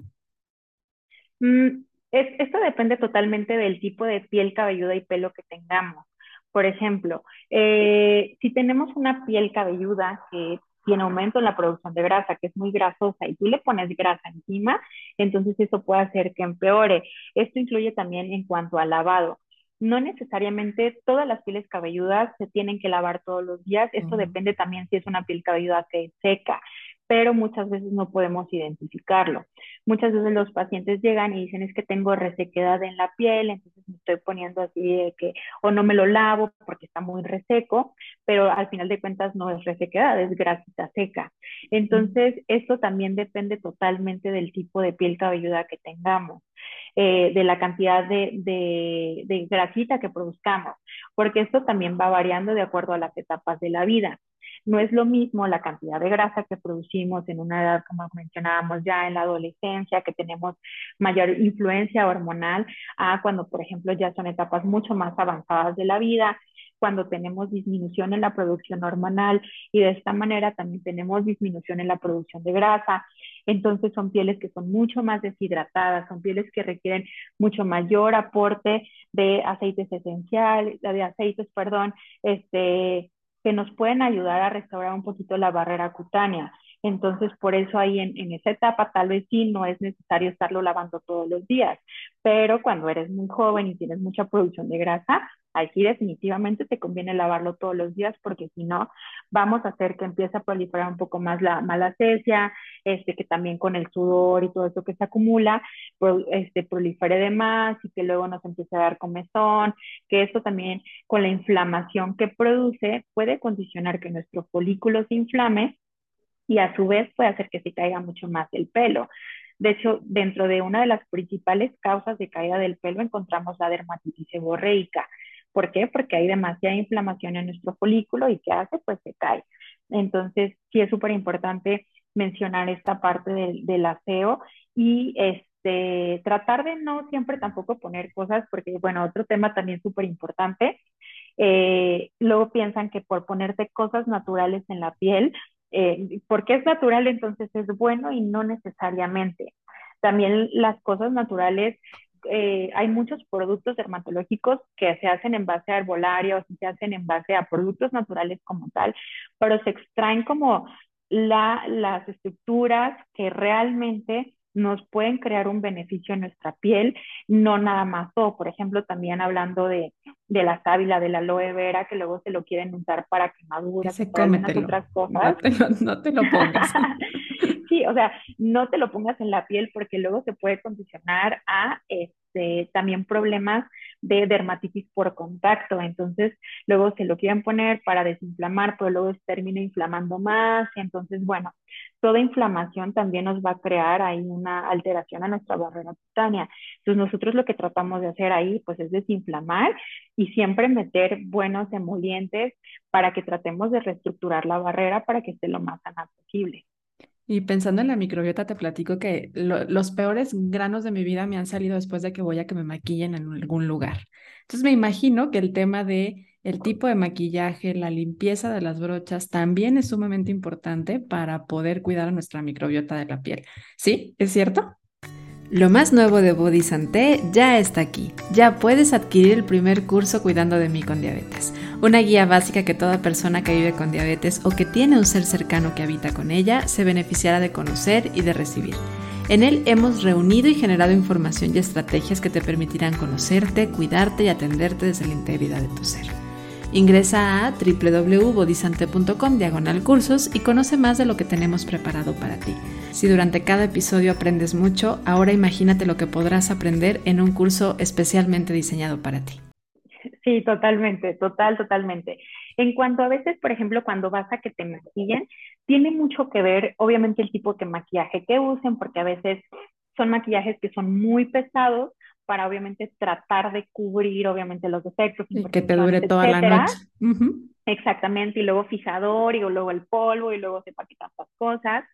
Mm, esto depende totalmente del tipo de piel cabelluda y pelo que tengamos. Por ejemplo, eh, si tenemos una piel cabelluda que tiene aumento en la producción de grasa, que es muy grasosa, y tú le pones grasa encima, entonces eso puede hacer que empeore. Esto incluye también en cuanto al lavado no necesariamente todas las pieles cabelludas se tienen que lavar todos los días. Esto depende también si es una piel cabelluda que es seca, pero muchas veces no podemos identificarlo. Muchas veces los pacientes llegan y dicen es que tengo resequedad en la piel, entonces me estoy poniendo así de que o no me lo lavo porque está muy reseco, pero al final de cuentas no es resequedad, es grasita seca. Entonces, esto también depende totalmente del tipo de piel cabelluda que tengamos. Eh, de la cantidad de, de, grasita que produzcamos, porque esto también va variando de acuerdo a las etapas de la vida. No es lo mismo la cantidad de grasa que producimos en una edad, como mencionábamos ya en la adolescencia, que tenemos mayor influencia hormonal, a cuando, por ejemplo, ya son etapas mucho más avanzadas de la vida, cuando tenemos disminución en la producción hormonal y de esta manera también tenemos disminución en la producción de grasa. Entonces son pieles que son mucho más deshidratadas, son pieles que requieren mucho mayor aporte de aceites esenciales, de aceites, perdón, este, que nos pueden ayudar a restaurar un poquito la barrera cutánea. Entonces, por eso ahí en, en, esa etapa tal vez sí no es necesario estarlo lavando todos los días, pero cuando eres muy joven y tienes mucha producción de grasa, Aquí definitivamente te conviene lavarlo todos los días porque si no, vamos a hacer que empiece a proliferar un poco más la malacesia, este, que también con el sudor y todo eso que se acumula, este, prolifere de más y que luego nos empiece a dar comezón, que esto también con la inflamación que produce puede condicionar que nuestro folículo se inflame y a su vez puede hacer que se caiga mucho más el pelo. De hecho, dentro de una de las principales causas de caída del pelo encontramos la dermatitis seborreica. ¿Por qué? Porque hay demasiada inflamación en nuestro folículo y ¿qué hace? Pues se cae. Entonces, sí es súper importante mencionar esta parte del, aseo y este, tratar de no siempre tampoco poner cosas, porque, bueno, otro tema también súper importante, eh, luego piensan que por ponerte cosas naturales en la piel, eh, porque es natural, entonces es bueno y no necesariamente. También las cosas naturales eh, hay muchos productos dermatológicos que se hacen en base a herbolarios, se hacen en base a productos naturales como tal, pero se extraen como la, las estructuras que realmente nos pueden crear un beneficio en nuestra piel, no nada más. O, por ejemplo, también hablando de, de la sábila, de la aloe vera, que luego se lo quieren usar para quemaduras, y para otras cosas. no te lo pongas. sí, o sea, no te lo pongas en la piel porque luego se puede condicionar a este, también problemas de dermatitis por contacto. Entonces, luego se lo quieren poner para desinflamar, pero luego se termina inflamando más. Entonces, bueno, toda inflamación también nos va a crear ahí una alteración a nuestra barrera cutánea. Entonces, nosotros lo que tratamos de hacer ahí, pues, es desinflamar y siempre meter buenos emolientes para que tratemos de reestructurar la barrera para que esté lo más sana posible. Y pensando en la microbiota, te platico que los peores granos de mi vida me han salido después de que voy a que me maquillen en algún lugar. Entonces me imagino que el tema de el tipo de maquillaje, la limpieza de las brochas también es sumamente importante para poder cuidar a nuestra microbiota de la piel. ¿Sí? ¿Es cierto? Lo más nuevo de Body Santé ya está aquí. Ya puedes adquirir el primer curso Cuidando de mí con diabetes, una guía básica que toda persona que vive con diabetes o que tiene un ser cercano que habita con ella se beneficiará de conocer y de recibir. En él hemos reunido y generado información y estrategias que te permitirán conocerte, cuidarte y atenderte desde la integridad de tu ser. Ingresa a www.bodisante.com diagonal cursos y conoce más de lo que tenemos preparado para ti. Si durante cada episodio aprendes mucho, ahora imagínate lo que podrás aprender en un curso especialmente diseñado para ti. Sí, totalmente, total, totalmente. En cuanto a veces, por ejemplo, cuando vas a que te maquillen, tiene mucho que ver, obviamente, el tipo de maquillaje que usen, porque a veces son maquillajes que son muy pesados para obviamente tratar de cubrir obviamente los defectos. Y que te dure toda la noche. Exactamente, y luego fijador, y luego el polvo, y luego se que tantas cosas.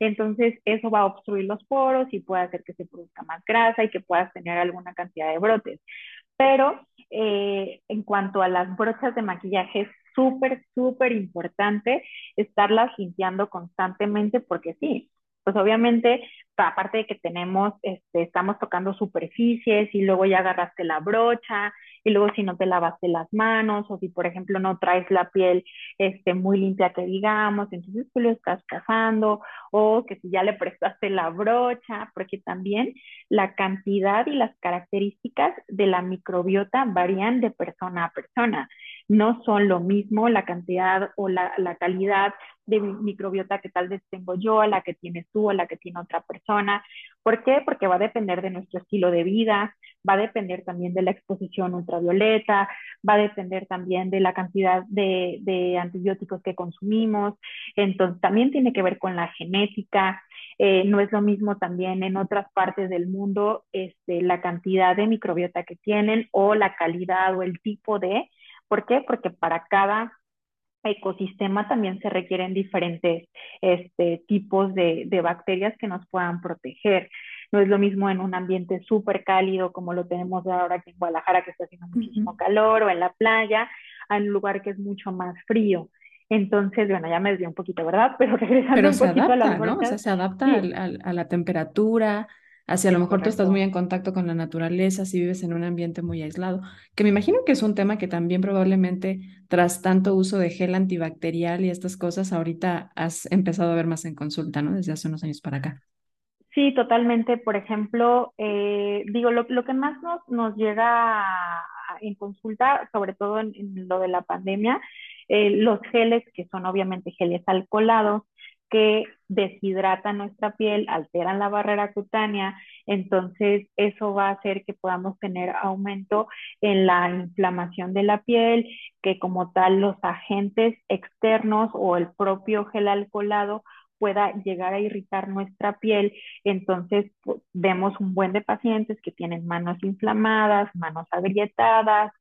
Entonces, eso va a obstruir los poros y puede hacer que se produzca más grasa y que puedas tener alguna cantidad de brotes. Pero eh, en cuanto a las brochas de maquillaje, es súper, súper importante estarlas limpiando constantemente porque sí, pues obviamente, aparte de que tenemos, este, estamos tocando superficies y luego ya agarraste la brocha y luego si no te lavaste las manos o si por ejemplo no traes la piel este, muy limpia que digamos, entonces tú lo estás cazando o que si ya le prestaste la brocha, porque también la cantidad y las características de la microbiota varían de persona a persona. No son lo mismo la cantidad o la, la calidad de microbiota que tal vez tengo yo, a la que tienes tú, a la que tiene otra persona. ¿Por qué? Porque va a depender de nuestro estilo de vida, va a depender también de la exposición ultravioleta, va a depender también de la cantidad de, de antibióticos que consumimos. Entonces, también tiene que ver con la genética. Eh, no es lo mismo también en otras partes del mundo este, la cantidad de microbiota que tienen o la calidad o el tipo de. ¿Por qué? Porque para cada ecosistema también se requieren diferentes este, tipos de, de, bacterias que nos puedan proteger. No es lo mismo en un ambiente súper cálido como lo tenemos ahora aquí en Guadalajara, que está haciendo muchísimo calor, o en la playa, a un lugar que es mucho más frío. Entonces, bueno, ya me desvié un poquito, ¿verdad? Pero regresando un poquito adapta, a las ¿no? O sea, se adapta a la temperatura, Así a lo mejor tú estás muy en contacto con la naturaleza, si vives en un ambiente muy aislado, que me imagino que es un tema que también probablemente tras tanto uso de gel antibacterial y estas cosas, ahorita has empezado a ver más en consulta, ¿no? Desde hace unos años para acá. Sí, totalmente. Por ejemplo, eh, digo, lo, lo, que más nos, nos llega en consulta, sobre todo en, lo de la pandemia, eh, los geles, que son obviamente geles alcoholados, que deshidratan nuestra piel, alteran la barrera cutánea, entonces eso va a hacer que podamos tener aumento en la inflamación de la piel, que como tal los agentes externos o el propio gel alcoholado pueda llegar a irritar nuestra piel. Entonces pues, vemos un buen de pacientes que tienen manos inflamadas, manos agrietadas,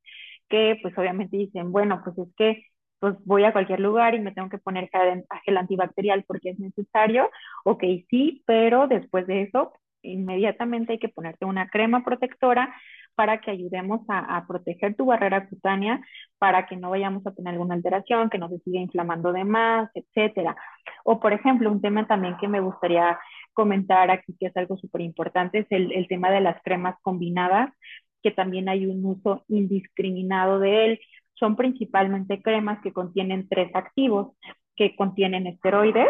que pues obviamente dicen, bueno, pues es que pues voy a cualquier lugar y me tengo que poner gel antibacterial porque es necesario, ok, sí, pero después de eso, inmediatamente hay que ponerte una crema protectora para que ayudemos a, proteger tu barrera cutánea, para que no vayamos a tener alguna alteración, que no se siga inflamando de más, etcétera. O, por ejemplo, un tema también que me gustaría comentar aquí, que es algo súper importante, es el, el tema de las cremas combinadas, que también hay un uso indiscriminado de él son principalmente cremas que contienen tres activos, que contienen esteroides,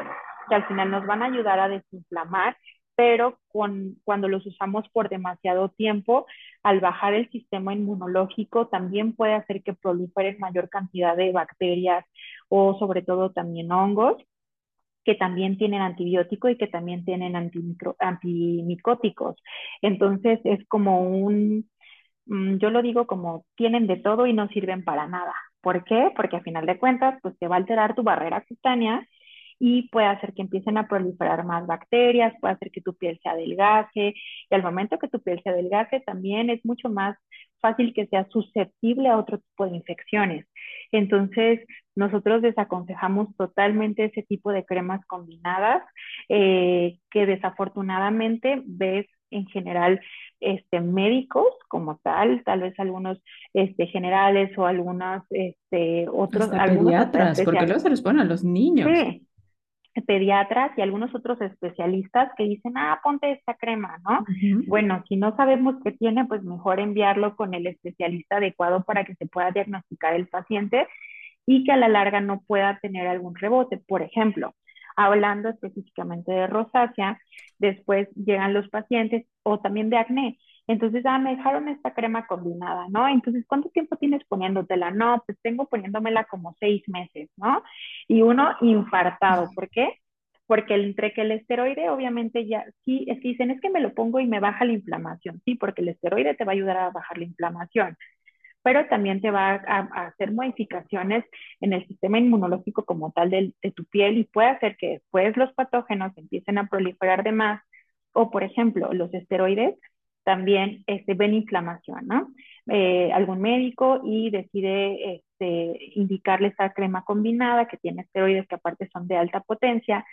que al final nos van a ayudar a desinflamar, pero cuando los usamos por demasiado tiempo, al bajar el sistema inmunológico, también puede hacer que proliferen mayor cantidad de bacterias o sobre todo también hongos que también tienen antibiótico y que también tienen antimicóticos. Entonces es como un, yo lo digo como tienen de todo y no sirven para nada. ¿Por qué? Porque a final de cuentas, pues te va a alterar tu barrera cutánea y puede hacer que empiecen a proliferar más bacterias, puede hacer que tu piel se adelgace y al momento que tu piel se adelgace también es mucho más fácil que sea susceptible a otro tipo de infecciones. Entonces, nosotros desaconsejamos totalmente ese tipo de cremas combinadas eh, que desafortunadamente ves en general este, médicos como tal, tal vez algunos este, generales o algunos este, otros. pediatras, porque luego se los ponen a los niños. Sí, pediatras y algunos otros especialistas que dicen, ah, ponte esta crema, ¿no? Bueno, si no sabemos qué tiene, pues mejor enviarlo con el especialista adecuado para que se pueda diagnosticar el paciente y que a la larga no pueda tener algún rebote. Por ejemplo, hablando específicamente de rosácea, después llegan los pacientes o también de acné. Entonces, ah, me dejaron esta crema combinada, ¿no? Entonces, ¿cuánto tiempo tienes poniéndotela? No, pues tengo poniéndomela como seis meses, ¿no? Y uno infartado, ¿por qué? Porque entre que el esteroide, obviamente ya, sí, es que dicen, es que me lo pongo y me baja la inflamación, sí, porque el esteroide te va a ayudar a bajar la inflamación, pero también te va a, hacer modificaciones en el sistema inmunológico como tal de, de tu piel y puede hacer que después los patógenos empiecen a proliferar de más, o por ejemplo, los esteroides también este, ven inflamación, ¿no? Eh, algún médico y decide este, indicarle esa crema combinada que tiene esteroides que aparte son de alta potencia.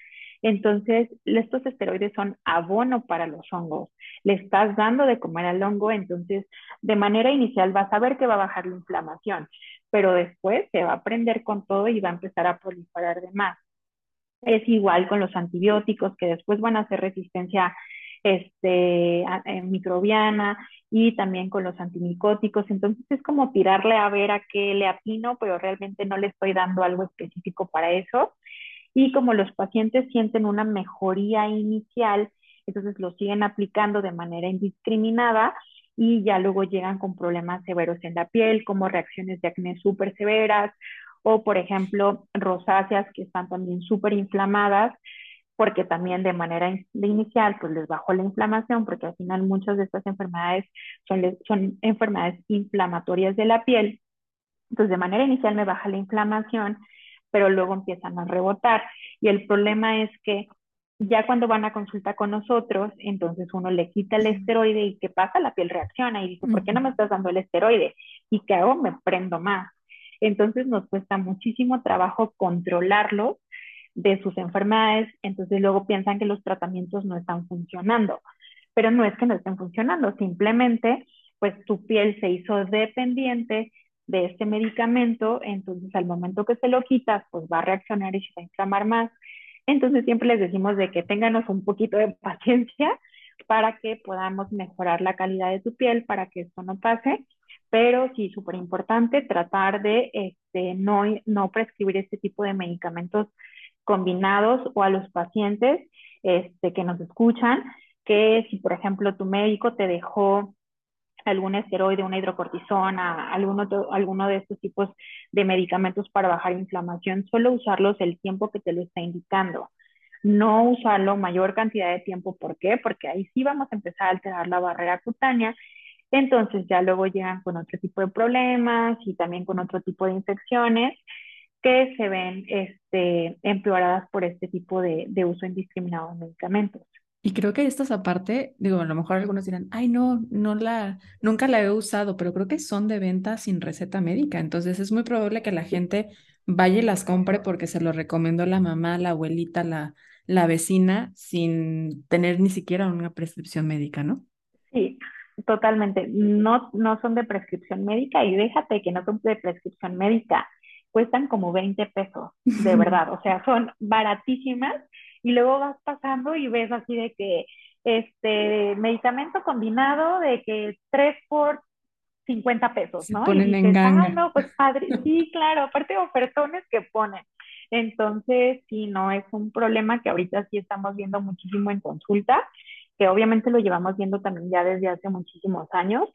Entonces, estos esteroides son abono para los hongos. Le estás dando de comer al hongo, entonces, de manera inicial vas a ver que va a bajar la inflamación, pero después se va a prender con todo y va a empezar a proliferar de más. Es igual con los antibióticos que después van a hacer resistencia este, eh, microbiana y también con los antimicóticos. Entonces es como tirarle a ver a qué le atino, pero realmente no le estoy dando algo específico para eso. Y como los pacientes sienten una mejoría inicial, entonces lo siguen aplicando de manera indiscriminada y ya luego llegan con problemas severos en la piel, como reacciones de acné súper severas o, por ejemplo, rosáceas que están también súper inflamadas porque también de manera inicial pues les bajó la inflamación, porque al final muchas de estas enfermedades son, son enfermedades inflamatorias de la piel. Entonces de manera inicial me baja la inflamación, pero luego empiezan a rebotar. Y el problema es que ya cuando van a consulta con nosotros, entonces uno le quita el esteroide y ¿qué pasa? La piel reacciona y dice, ¿por qué no me estás dando el esteroide? ¿Y qué hago? Me prendo más. Entonces nos cuesta muchísimo trabajo controlarlo de sus enfermedades, entonces luego piensan que los tratamientos no están funcionando, pero no es que no estén funcionando, simplemente pues tu piel se hizo dependiente de este medicamento, entonces al momento que se lo quitas, pues va a reaccionar y se va a inflamar más. Entonces siempre les decimos de que tenganos un poquito de paciencia para que podamos mejorar la calidad de tu piel, para que esto no pase, pero sí, súper importante tratar de este, no, no prescribir este tipo de medicamentos combinados o a los pacientes este, que nos escuchan, que si por ejemplo tu médico te dejó algún esteroide, una hidrocortisona, alguno, alguno de estos tipos de medicamentos para bajar inflamación, solo usarlos el tiempo que te lo está indicando. No usarlo mayor cantidad de tiempo. ¿Por qué? Porque ahí sí vamos a empezar a alterar la barrera cutánea. Entonces ya luego llegan con otro tipo de problemas y también con otro tipo de infecciones que se ven este, empeoradas por este tipo de, uso indiscriminado de medicamentos. Y creo que estas aparte, digo, a lo mejor algunos dirán, ay, no, no la, nunca la he usado, pero creo que son de venta sin receta médica. Entonces es muy probable que la gente vaya y las compre porque se lo recomendó la mamá, la abuelita, la, la vecina, sin tener ni siquiera una prescripción médica, ¿no? Sí, totalmente. No, no son de prescripción médica y déjate que no son de prescripción médica cuestan como 20 pesos, de verdad, o sea, son baratísimas y luego vas pasando y ves así de que este medicamento combinado de que 3 por 50 pesos, ¿no? ponen y dices, ah, no, pues padre, sí, claro, aparte ofertones que ponen. Entonces, sí, no, es un problema que ahorita sí estamos viendo muchísimo en consulta, que obviamente lo llevamos viendo también ya desde hace muchísimos años,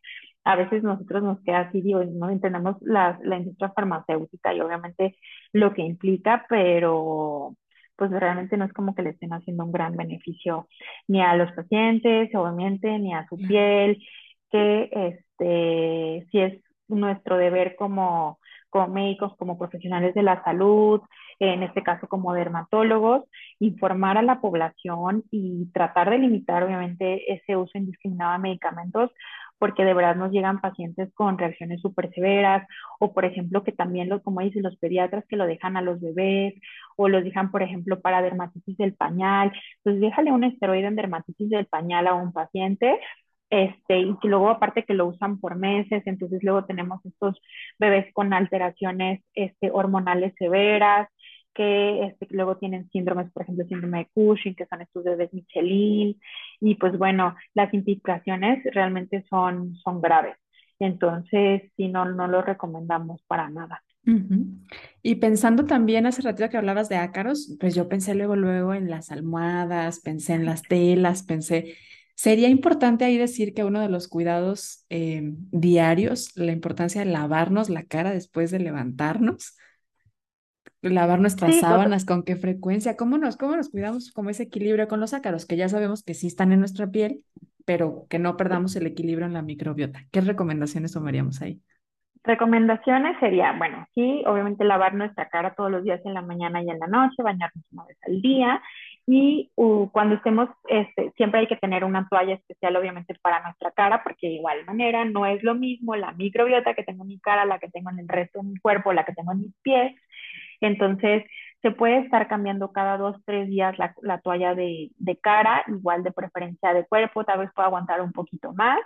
a veces nosotros nos queda así, digo, no entendemos la, la industria farmacéutica y obviamente lo que implica, pero pues realmente no es como que le estén haciendo un gran beneficio ni a los pacientes, obviamente, ni a su piel, que este, si es nuestro deber como, como médicos, como profesionales de la salud, en este caso como dermatólogos, informar a la población y tratar de limitar obviamente ese uso indiscriminado de medicamentos, porque de verdad nos llegan pacientes con reacciones súper severas, o por ejemplo que también, lo, como dicen los pediatras, que lo dejan a los bebés, o los dejan, por ejemplo, para dermatitis del pañal. Pues déjale un esteroide en dermatitis del pañal a un paciente, este, y que luego aparte que lo usan por meses, entonces luego tenemos estos bebés con alteraciones este, hormonales severas, que este, luego tienen síndromes, por ejemplo, síndrome de Cushing, que son estos bebés Michelin, y pues bueno, las implicaciones realmente son, son graves. Entonces, sí, no, no lo recomendamos para nada. Y pensando también hace ratito que hablabas de ácaros, pues yo pensé luego, luego en las almohadas, pensé en las telas, pensé, sería importante ahí decir que uno de los cuidados eh, diarios, la importancia de lavarnos la cara después de levantarnos, lavar nuestras sábanas, con qué frecuencia, cómo nos, cómo nos cuidamos como ese equilibrio con los ácaros, que ya sabemos que sí están en nuestra piel, pero que no perdamos el equilibrio en la microbiota. ¿Qué recomendaciones tomaríamos ahí? Recomendaciones sería, bueno, sí, obviamente lavar nuestra cara todos los días en la mañana y en la noche, bañarnos una vez al día y cuando estemos, este, siempre hay que tener una toalla especial obviamente para nuestra cara porque de igual manera no es lo mismo la microbiota que tengo en mi cara, la que tengo en el resto de mi cuerpo, la que tengo en mis pies. Entonces, se puede estar cambiando cada dos, tres días la, la toalla de, de, cara, igual de preferencia de cuerpo, tal vez pueda aguantar un poquito más.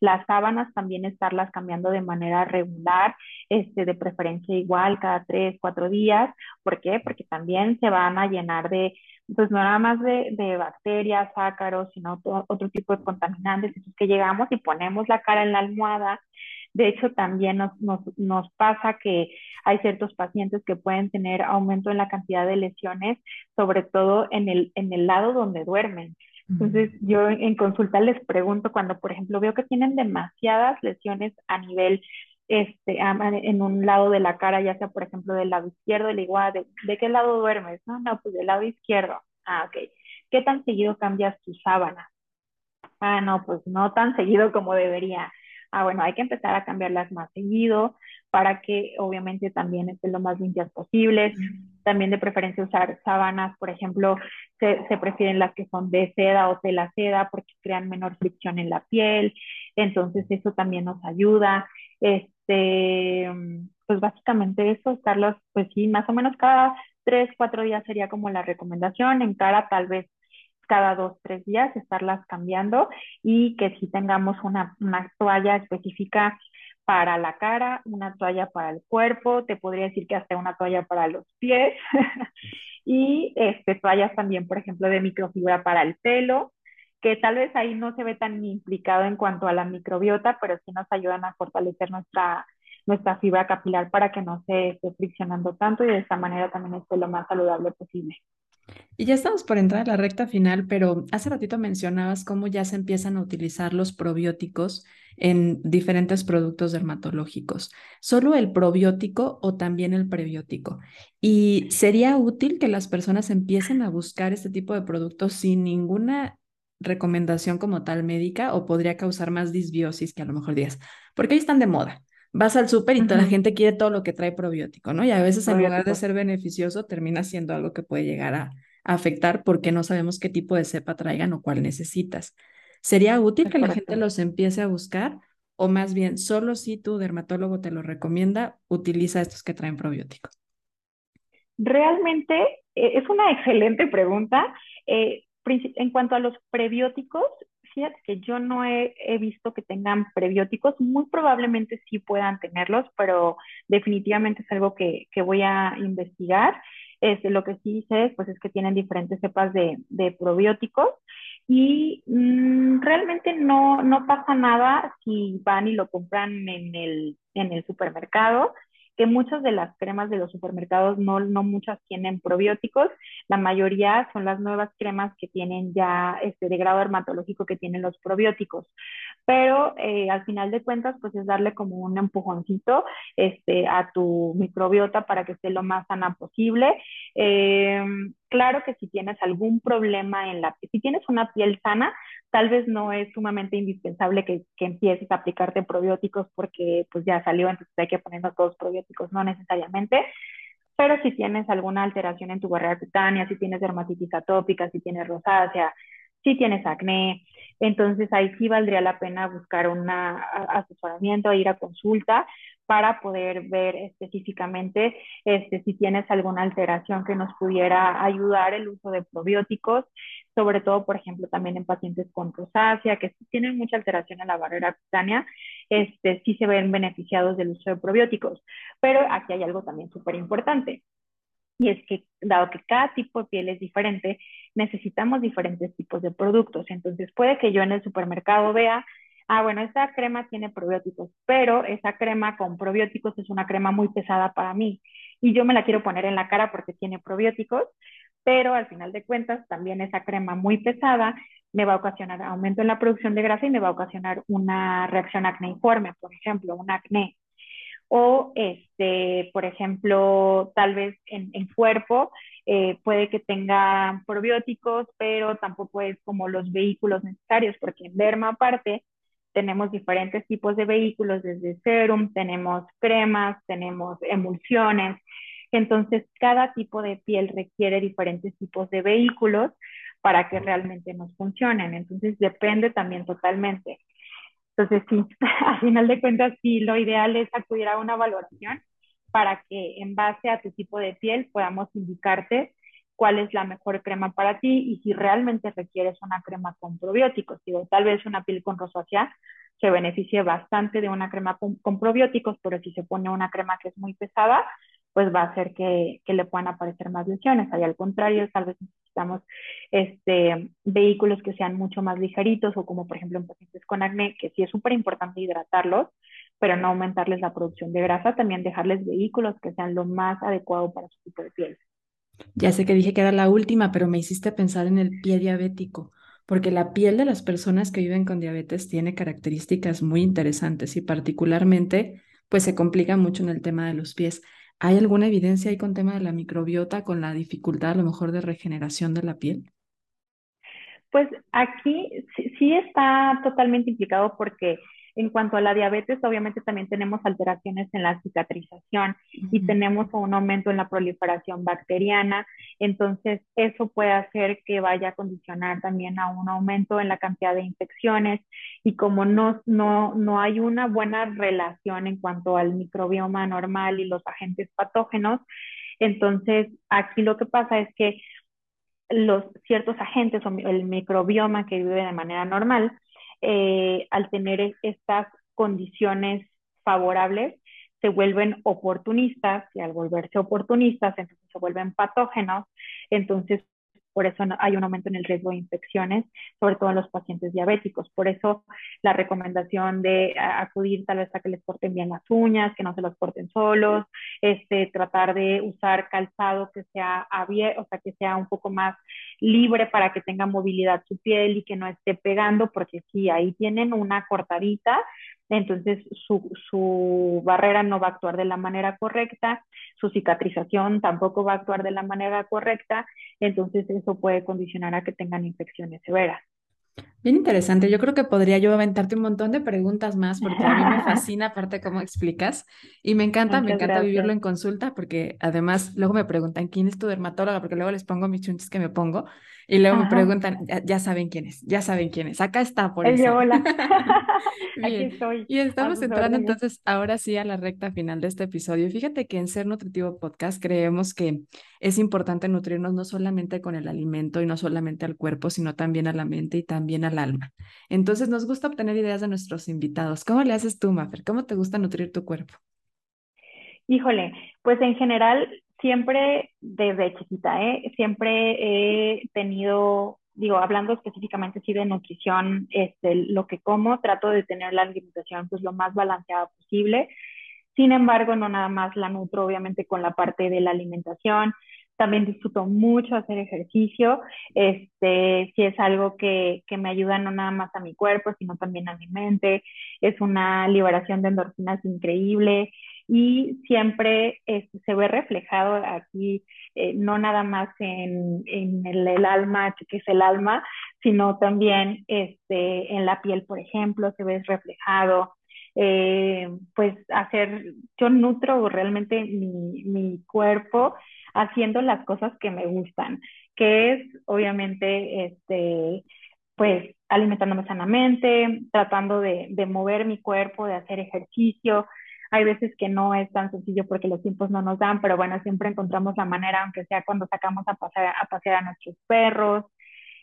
Las sábanas también estarlas cambiando de manera regular, este, de preferencia igual cada tres, cuatro días. ¿Por qué? Porque también se van a llenar de, pues no nada más de, de bacterias, ácaros, sino otro tipo de contaminantes. Entonces que llegamos y ponemos la cara en la almohada. De hecho, también nos, nos, nos pasa que hay ciertos pacientes que pueden tener aumento en la cantidad de lesiones, sobre todo en el, en el lado donde duermen. Entonces, yo en consulta les pregunto cuando, por ejemplo, veo que tienen demasiadas lesiones a nivel, este, en un lado de la cara, ya sea, por ejemplo, del lado izquierdo, le digo, ¿de, ¿de qué lado duermes? No, no, pues del lado izquierdo. Ah, ok. ¿Qué tan seguido cambias tu sábana? Ah, no, pues no tan seguido como debería. Ah, bueno, hay que empezar a cambiarlas más seguido para que obviamente también estén lo más limpias posibles. También de preferencia usar sábanas, por ejemplo, se, se, prefieren las que son de seda o tela seda porque crean menor fricción en la piel. Entonces eso también nos ayuda. Este, pues básicamente eso, estarlos, pues sí, más o menos cada tres, cuatro días sería como la recomendación. En cara tal vez cada dos, tres días estarlas cambiando y que si tengamos una, una toalla específica para la cara, una toalla para el cuerpo, te podría decir que hasta una toalla para los pies y este, toallas también, por ejemplo, de microfibra para el pelo, que tal vez ahí no se ve tan implicado en cuanto a la microbiota, pero sí nos ayudan a fortalecer nuestra, nuestra fibra capilar para que no se esté friccionando tanto y de esta manera también esté lo más saludable posible. Y ya estamos por entrar a la recta final, pero hace ratito mencionabas cómo ya se empiezan a utilizar los probióticos en diferentes productos dermatológicos. ¿Solo el probiótico o también el prebiótico? Y sería útil que las personas empiecen a buscar este tipo de productos sin ninguna recomendación como tal médica o podría causar más disbiosis que a lo mejor días, porque ahí están de moda. Vas al súper y toda la gente quiere todo lo que trae probiótico, ¿no? Y a veces en lugar de ser beneficioso termina siendo algo que puede llegar a, a afectar porque no sabemos qué tipo de cepa traigan o cuál necesitas. ¿Sería útil que la gente los empiece a buscar? O más bien, solo si tu dermatólogo te lo recomienda, utiliza estos que traen probiótico. Realmente eh, es una excelente pregunta. Eh, en cuanto a los prebióticos, que yo no he, visto que tengan prebióticos. Muy probablemente sí puedan tenerlos, pero definitivamente es algo que, voy a investigar. Este, lo que sí sé pues, es que tienen diferentes cepas de, probióticos y mmm, realmente no, pasa nada si van y lo compran en en el supermercado que muchas de las cremas de los supermercados no, no muchas tienen probióticos, la mayoría son las nuevas cremas que tienen ya este de grado dermatológico que tienen los probióticos, pero eh, al final de cuentas pues es darle como un empujoncito este, a tu microbiota para que esté lo más sana posible. Eh, claro que si tienes algún problema en la si tienes una piel sana, tal vez no es sumamente indispensable que, que, empieces a aplicarte probióticos porque pues ya salió, entonces hay que ponernos todos probióticos, no necesariamente. Pero si tienes alguna alteración en tu barrera cutánea, si tienes dermatitis atópica, si tienes rosácea, si tienes acné, entonces ahí sí valdría la pena buscar un asesoramiento, ir a consulta para poder ver específicamente este, si tienes alguna alteración que nos pudiera ayudar el uso de probióticos, sobre todo, por ejemplo, también en pacientes con rosácea, que tienen mucha alteración en la barrera cutánea, este, sí se ven beneficiados del uso de probióticos. Pero aquí hay algo también súper importante. Y es que, dado que cada tipo de piel es diferente, necesitamos diferentes tipos de productos. Entonces, puede que yo en el supermercado vea, ah, bueno, esta crema tiene probióticos, pero esa crema con probióticos es una crema muy pesada para mí y yo me la quiero poner en la cara porque tiene probióticos, pero al final de cuentas también esa crema muy pesada me va a ocasionar aumento en la producción de grasa y me va a ocasionar una reacción acneiforme, por ejemplo, un acné. O, este, por ejemplo, tal vez en, el cuerpo eh, puede que tenga probióticos, pero tampoco es como los vehículos necesarios, porque en derma aparte tenemos diferentes tipos de vehículos, desde serum, tenemos cremas, tenemos emulsiones. Entonces, cada tipo de piel requiere diferentes tipos de vehículos para que realmente nos funcionen. Entonces, depende también totalmente. Entonces, sí, a final de cuentas, sí, lo ideal es acudir a una valoración para que en base a tu tipo de piel podamos indicarte cuál es la mejor crema para ti y si realmente requieres una crema con probióticos. Digo, tal vez una piel con rosácea se beneficie bastante de una crema con, probióticos, pero si se pone una crema que es muy pesada, pues va a hacer que, que le puedan aparecer más lesiones. Ahí al contrario, tal vez necesitamos este, vehículos que sean mucho más ligeritos o como por ejemplo en pacientes con acné, que sí es súper importante hidratarlos, pero no aumentarles la producción de grasa, también dejarles vehículos que sean lo más adecuado para su tipo de piel. Ya sé que dije que era la última, pero me hiciste pensar en el pie diabético, porque la piel de las personas que viven con diabetes tiene características muy interesantes y particularmente, pues se complica mucho en el tema de los pies. ¿Hay alguna evidencia ahí con tema de la microbiota, con la dificultad a lo mejor de regeneración de la piel? Pues aquí sí está totalmente implicado porque en cuanto a la diabetes, obviamente también tenemos alteraciones en la cicatrización y tenemos un aumento en la proliferación bacteriana. Entonces, eso puede hacer que vaya a condicionar también a un aumento en la cantidad de infecciones. Y como no, no, no hay una buena relación en cuanto al microbioma normal y los agentes patógenos, entonces aquí lo que pasa es que los ciertos agentes o el microbioma que vive de manera normal, eh, al tener estas condiciones favorables, se vuelven oportunistas y al volverse oportunistas, entonces se vuelven patógenos, entonces por eso hay un aumento en el riesgo de infecciones, sobre todo en los pacientes diabéticos. Por eso la recomendación de acudir tal vez a que les corten bien las uñas, que no se las corten solos, este, tratar de usar calzado que sea abierto, o sea, que sea un poco más libre para que tenga movilidad su piel y que no esté pegando, porque si ahí tienen una cortadita, entonces su, su, barrera no va a actuar de la manera correcta, su cicatrización tampoco va a actuar de la manera correcta, entonces eso puede condicionar a que tengan infecciones severas. Bien interesante. Yo creo que podría yo aventarte un montón de preguntas más porque a mí me fascina aparte cómo explicas y me encanta, me encanta vivirlo en consulta porque además luego me preguntan quién es tu dermatóloga porque luego les pongo mis chunches que me pongo y luego me preguntan, ya, saben quién es, ya saben quién es. Acá está por eso. hola. Aquí estoy. Y estamos entrando entonces ahora sí a la recta final de este episodio. Fíjate que en Ser Nutritivo Podcast creemos que es importante nutrirnos no solamente con el alimento y no solamente al cuerpo, sino también a la mente y también al alma. Entonces nos gusta obtener ideas de nuestros invitados. ¿Cómo le haces tú, Mafer? ¿Cómo te gusta nutrir tu cuerpo? Híjole, pues en general siempre desde chiquita, ¿eh? siempre he tenido, digo, hablando específicamente sí de nutrición, este, lo que como, trato de tener la alimentación pues lo más balanceada posible. Sin embargo, no nada más la nutro obviamente con la parte de la alimentación, también disfruto mucho hacer ejercicio, este, si es algo que, que, me ayuda no nada más a mi cuerpo, sino también a mi mente, es una liberación de endorfinas increíble, y siempre este, se ve reflejado aquí, eh, no nada más en, en el, alma, que es el alma, sino también este, en la piel, por ejemplo, se ve reflejado. Eh, pues hacer, yo nutro realmente mi, mi cuerpo haciendo las cosas que me gustan, que es obviamente este, pues alimentándome sanamente, tratando de, de, mover mi cuerpo, de hacer ejercicio, hay veces que no es tan sencillo porque los tiempos no nos dan, pero bueno, siempre encontramos la manera, aunque sea cuando sacamos a pasear a, pasear a nuestros perros,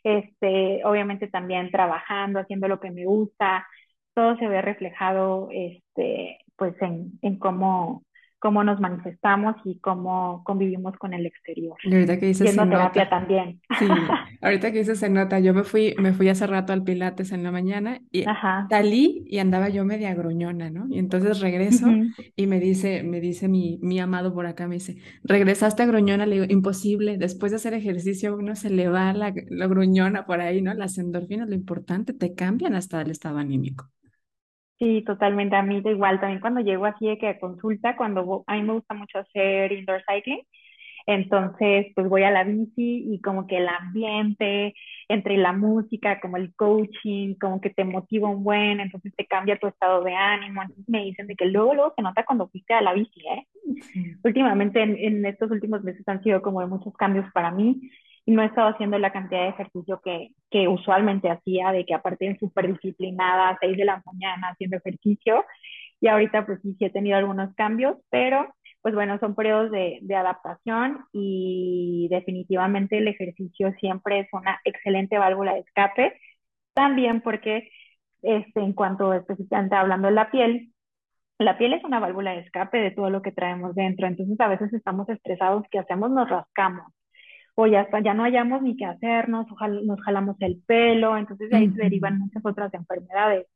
este, obviamente también trabajando, haciendo lo que me gusta, todo se ve reflejado, este, pues en, en cómo, cómo nos manifestamos y cómo convivimos con el exterior. Y ahorita que dices se terapia también. Sí, ahorita que dices se nota, yo me fui, me fui hace rato al Pilates en la mañana y salí y andaba yo media gruñona, ¿no? Y entonces regreso y me dice, me dice mi, mi amado por acá, me dice, regresaste a gruñona, le digo, imposible, después de hacer ejercicio uno se le va la, la gruñona por ahí, ¿no? Las endorfinas, lo importante, te cambian hasta el estado anímico. Sí, totalmente. A mí da igual. También cuando llego así de que a consulta, cuando a mí me gusta mucho hacer indoor cycling, entonces pues voy a la bici y como que el ambiente, entre la música, como el coaching, como que te motiva un buen, entonces te cambia tu estado de ánimo. Entonces me dicen de que luego, luego se nota cuando fuiste a la bici, ¿eh? Últimamente en, en estos últimos meses han sido como de muchos cambios para mí no he estado haciendo la cantidad de ejercicio que, que usualmente hacía, de que aparte de súper disciplinada, a 6 de la mañana haciendo ejercicio, y ahorita pues sí, sí he tenido algunos cambios, pero pues bueno, son periodos de, de, adaptación y definitivamente el ejercicio siempre es una excelente válvula de escape, también porque este, en cuanto específicamente hablando de la piel, la piel es una válvula de escape de todo lo que traemos dentro, entonces a veces estamos estresados, ¿qué hacemos? Nos rascamos o ya, ya no hayamos ni qué hacernos, ojalá nos jalamos el pelo, entonces de ahí se derivan muchas otras enfermedades.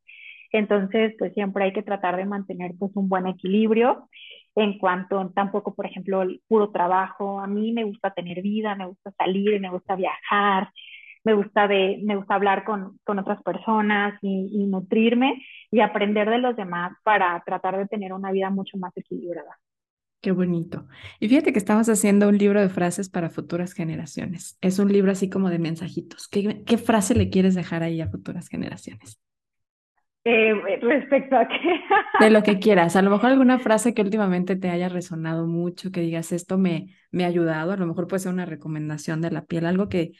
Entonces, pues siempre hay que tratar de mantener pues un buen equilibrio en cuanto tampoco, por ejemplo, el puro trabajo. A mí me gusta tener vida, me gusta salir, me gusta viajar, me gusta, de, me gusta hablar con, con otras personas y, y nutrirme y aprender de los demás para tratar de tener una vida mucho más equilibrada. Qué bonito. Y fíjate que estamos haciendo un libro de frases para futuras generaciones. Es un libro así como de mensajitos. ¿Qué, qué frase le quieres dejar ahí a futuras generaciones? Eh, respecto a qué. de lo que quieras. A lo mejor alguna frase que últimamente te haya resonado mucho, que digas esto me, me ha ayudado. A lo mejor puede ser una recomendación de la piel, algo que.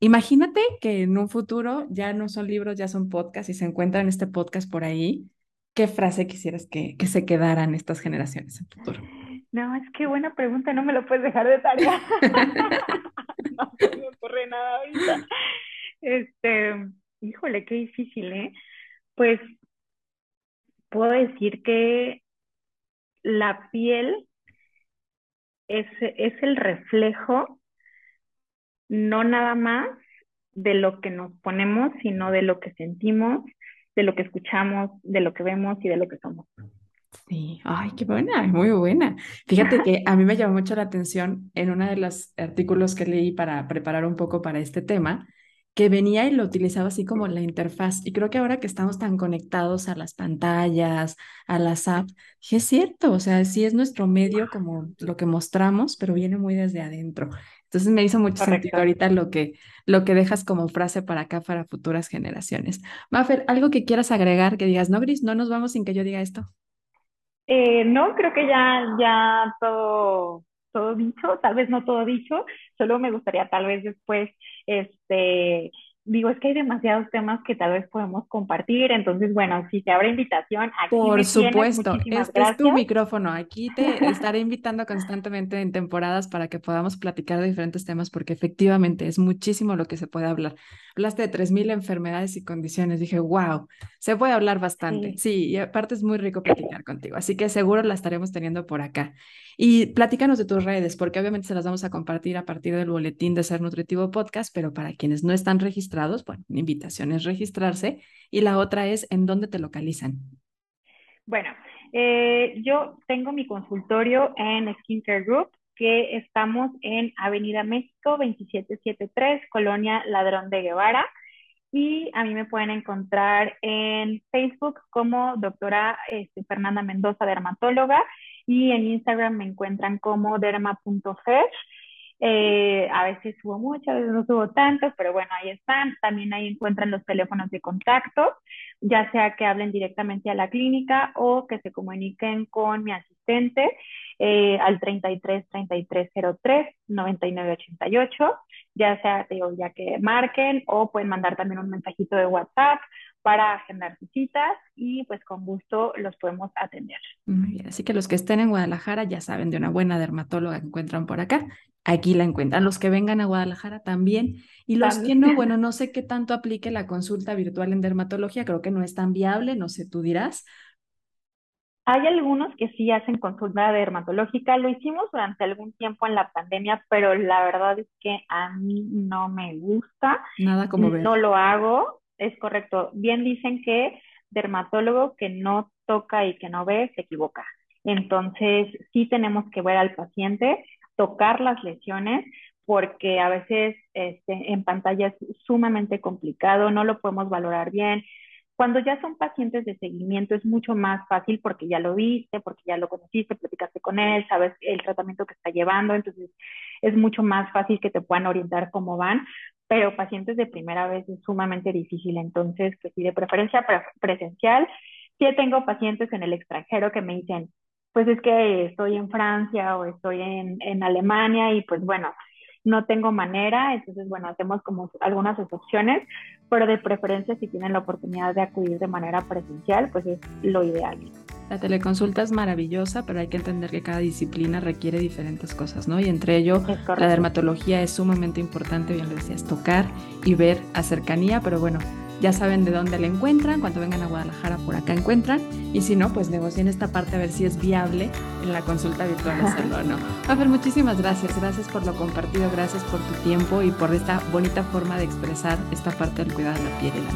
Imagínate que en un futuro ya no son libros, ya son podcasts y se encuentran este podcast por ahí. ¿Qué frase quisieras que, que se quedaran estas generaciones en futuro? No, es que buena pregunta, no me lo puedes dejar de tarea. no, no me ocurre nada ahorita. Este, híjole, qué difícil, ¿eh? Pues puedo decir que la piel es, es el reflejo no nada más de lo que nos ponemos, sino de lo que sentimos, de lo que escuchamos, de lo que vemos y de lo que somos. Sí, ay, qué buena, muy buena. Fíjate que a mí me llamó mucho la atención en uno de los artículos que leí para preparar un poco para este tema, que venía y lo utilizaba así como la interfaz. Y creo que ahora que estamos tan conectados a las pantallas, a las apps, es cierto, o sea, sí es nuestro medio como lo que mostramos, pero viene muy desde adentro. Entonces me hizo mucho sentido ahorita lo que, lo que dejas como frase para acá para futuras generaciones. Mafer, algo que quieras agregar, que digas, no, Gris, no nos vamos sin que yo diga esto. Eh, no, creo que ya, ya todo, todo dicho, tal vez no todo dicho, solo me gustaría tal vez después, este, digo, es que hay demasiados temas que tal vez podemos compartir, entonces, bueno, si te abre invitación, aquí Por supuesto, este es tu micrófono, aquí te estaré invitando constantemente en temporadas para que podamos platicar de diferentes temas, porque efectivamente es muchísimo lo que se puede hablar. Hablaste de 3.000 enfermedades y condiciones, dije, wow, se puede hablar bastante, sí. sí, y aparte es muy rico platicar contigo, así que seguro la estaremos teniendo por acá. Y platícanos de tus redes, porque obviamente se las vamos a compartir a partir del boletín de Ser Nutritivo Podcast, pero para quienes no están registrados, bueno, mi invitación es registrarse. Y la otra es, ¿en dónde te localizan? Bueno, eh, yo tengo mi consultorio en Skincare Group, que estamos en Avenida México 2773, Colonia Ladrón de Guevara. Y a mí me pueden encontrar en Facebook como doctora este, Fernanda Mendoza, dermatóloga, y en Instagram me encuentran como derma.fresh. Eh, a veces subo mucho, a veces no subo tanto, pero bueno, ahí están. También ahí encuentran los teléfonos de contacto, ya sea que hablen directamente a la clínica o que se comuniquen con mi asistente eh, al 33 33 03 99 88, ya sea digo, ya que marquen o pueden mandar también un mensajito de WhatsApp para agendar citas y pues con gusto los podemos atender. Muy bien, así que los que estén en Guadalajara ya saben de una buena dermatóloga que encuentran por acá, aquí la encuentran. Los que vengan a Guadalajara también. Y los que no, bueno, no sé qué tanto aplique la consulta virtual en dermatología, creo que no es tan viable, no sé, tú dirás, Hay algunos que sí hacen consulta dermatológica. Lo hicimos durante algún tiempo en la pandemia, pero la verdad es que a mí no me gusta. Nada como ver. No lo hago, es correcto. Bien dicen que dermatólogo que no toca y que no ve se equivoca. Entonces, sí tenemos que ver al paciente, tocar las lesiones, porque a veces este, en pantalla es sumamente complicado, no lo podemos valorar bien. Cuando ya son pacientes de seguimiento es mucho más fácil porque ya lo viste, porque ya lo conociste, platicaste con él, sabes el tratamiento que está llevando, entonces es mucho más fácil que te puedan orientar cómo van, pero pacientes de primera vez es sumamente difícil, entonces pues sí, de preferencia presencial. Sí tengo pacientes en el extranjero que me dicen, pues es que estoy en Francia o estoy en, en Alemania y pues bueno, no tengo manera, entonces bueno, hacemos como algunas excepciones, pero de preferencia si tienen la oportunidad de acudir de manera presencial, pues es lo ideal. La teleconsulta es maravillosa, pero hay que entender que cada disciplina requiere diferentes cosas, ¿no? Y entre ello, la dermatología es sumamente importante, bien lo decías, tocar y ver a cercanía, pero bueno, ya saben de dónde la encuentran, cuando vengan a Guadalajara por acá encuentran, y si no, pues negocien esta parte a ver si es viable en la consulta virtual hacerlo o no. Muchísimas gracias, gracias por lo compartido, gracias por tu tiempo y por esta bonita forma de expresar esta parte del cuidado de la piel y la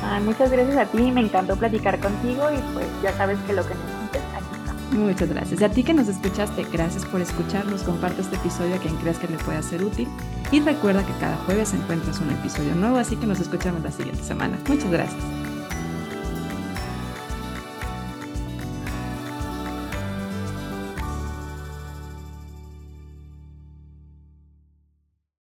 microbiota. muchas gracias a ti, me encantó platicar contigo y pues ya sabes que lo que necesites, aquí está. Muchas gracias. Y a ti que nos escuchaste, gracias por escucharnos, comparte este episodio a quien creas que le pueda ser útil y recuerda que cada jueves encuentras un episodio nuevo, así que nos escuchamos la siguiente semana. Muchas gracias.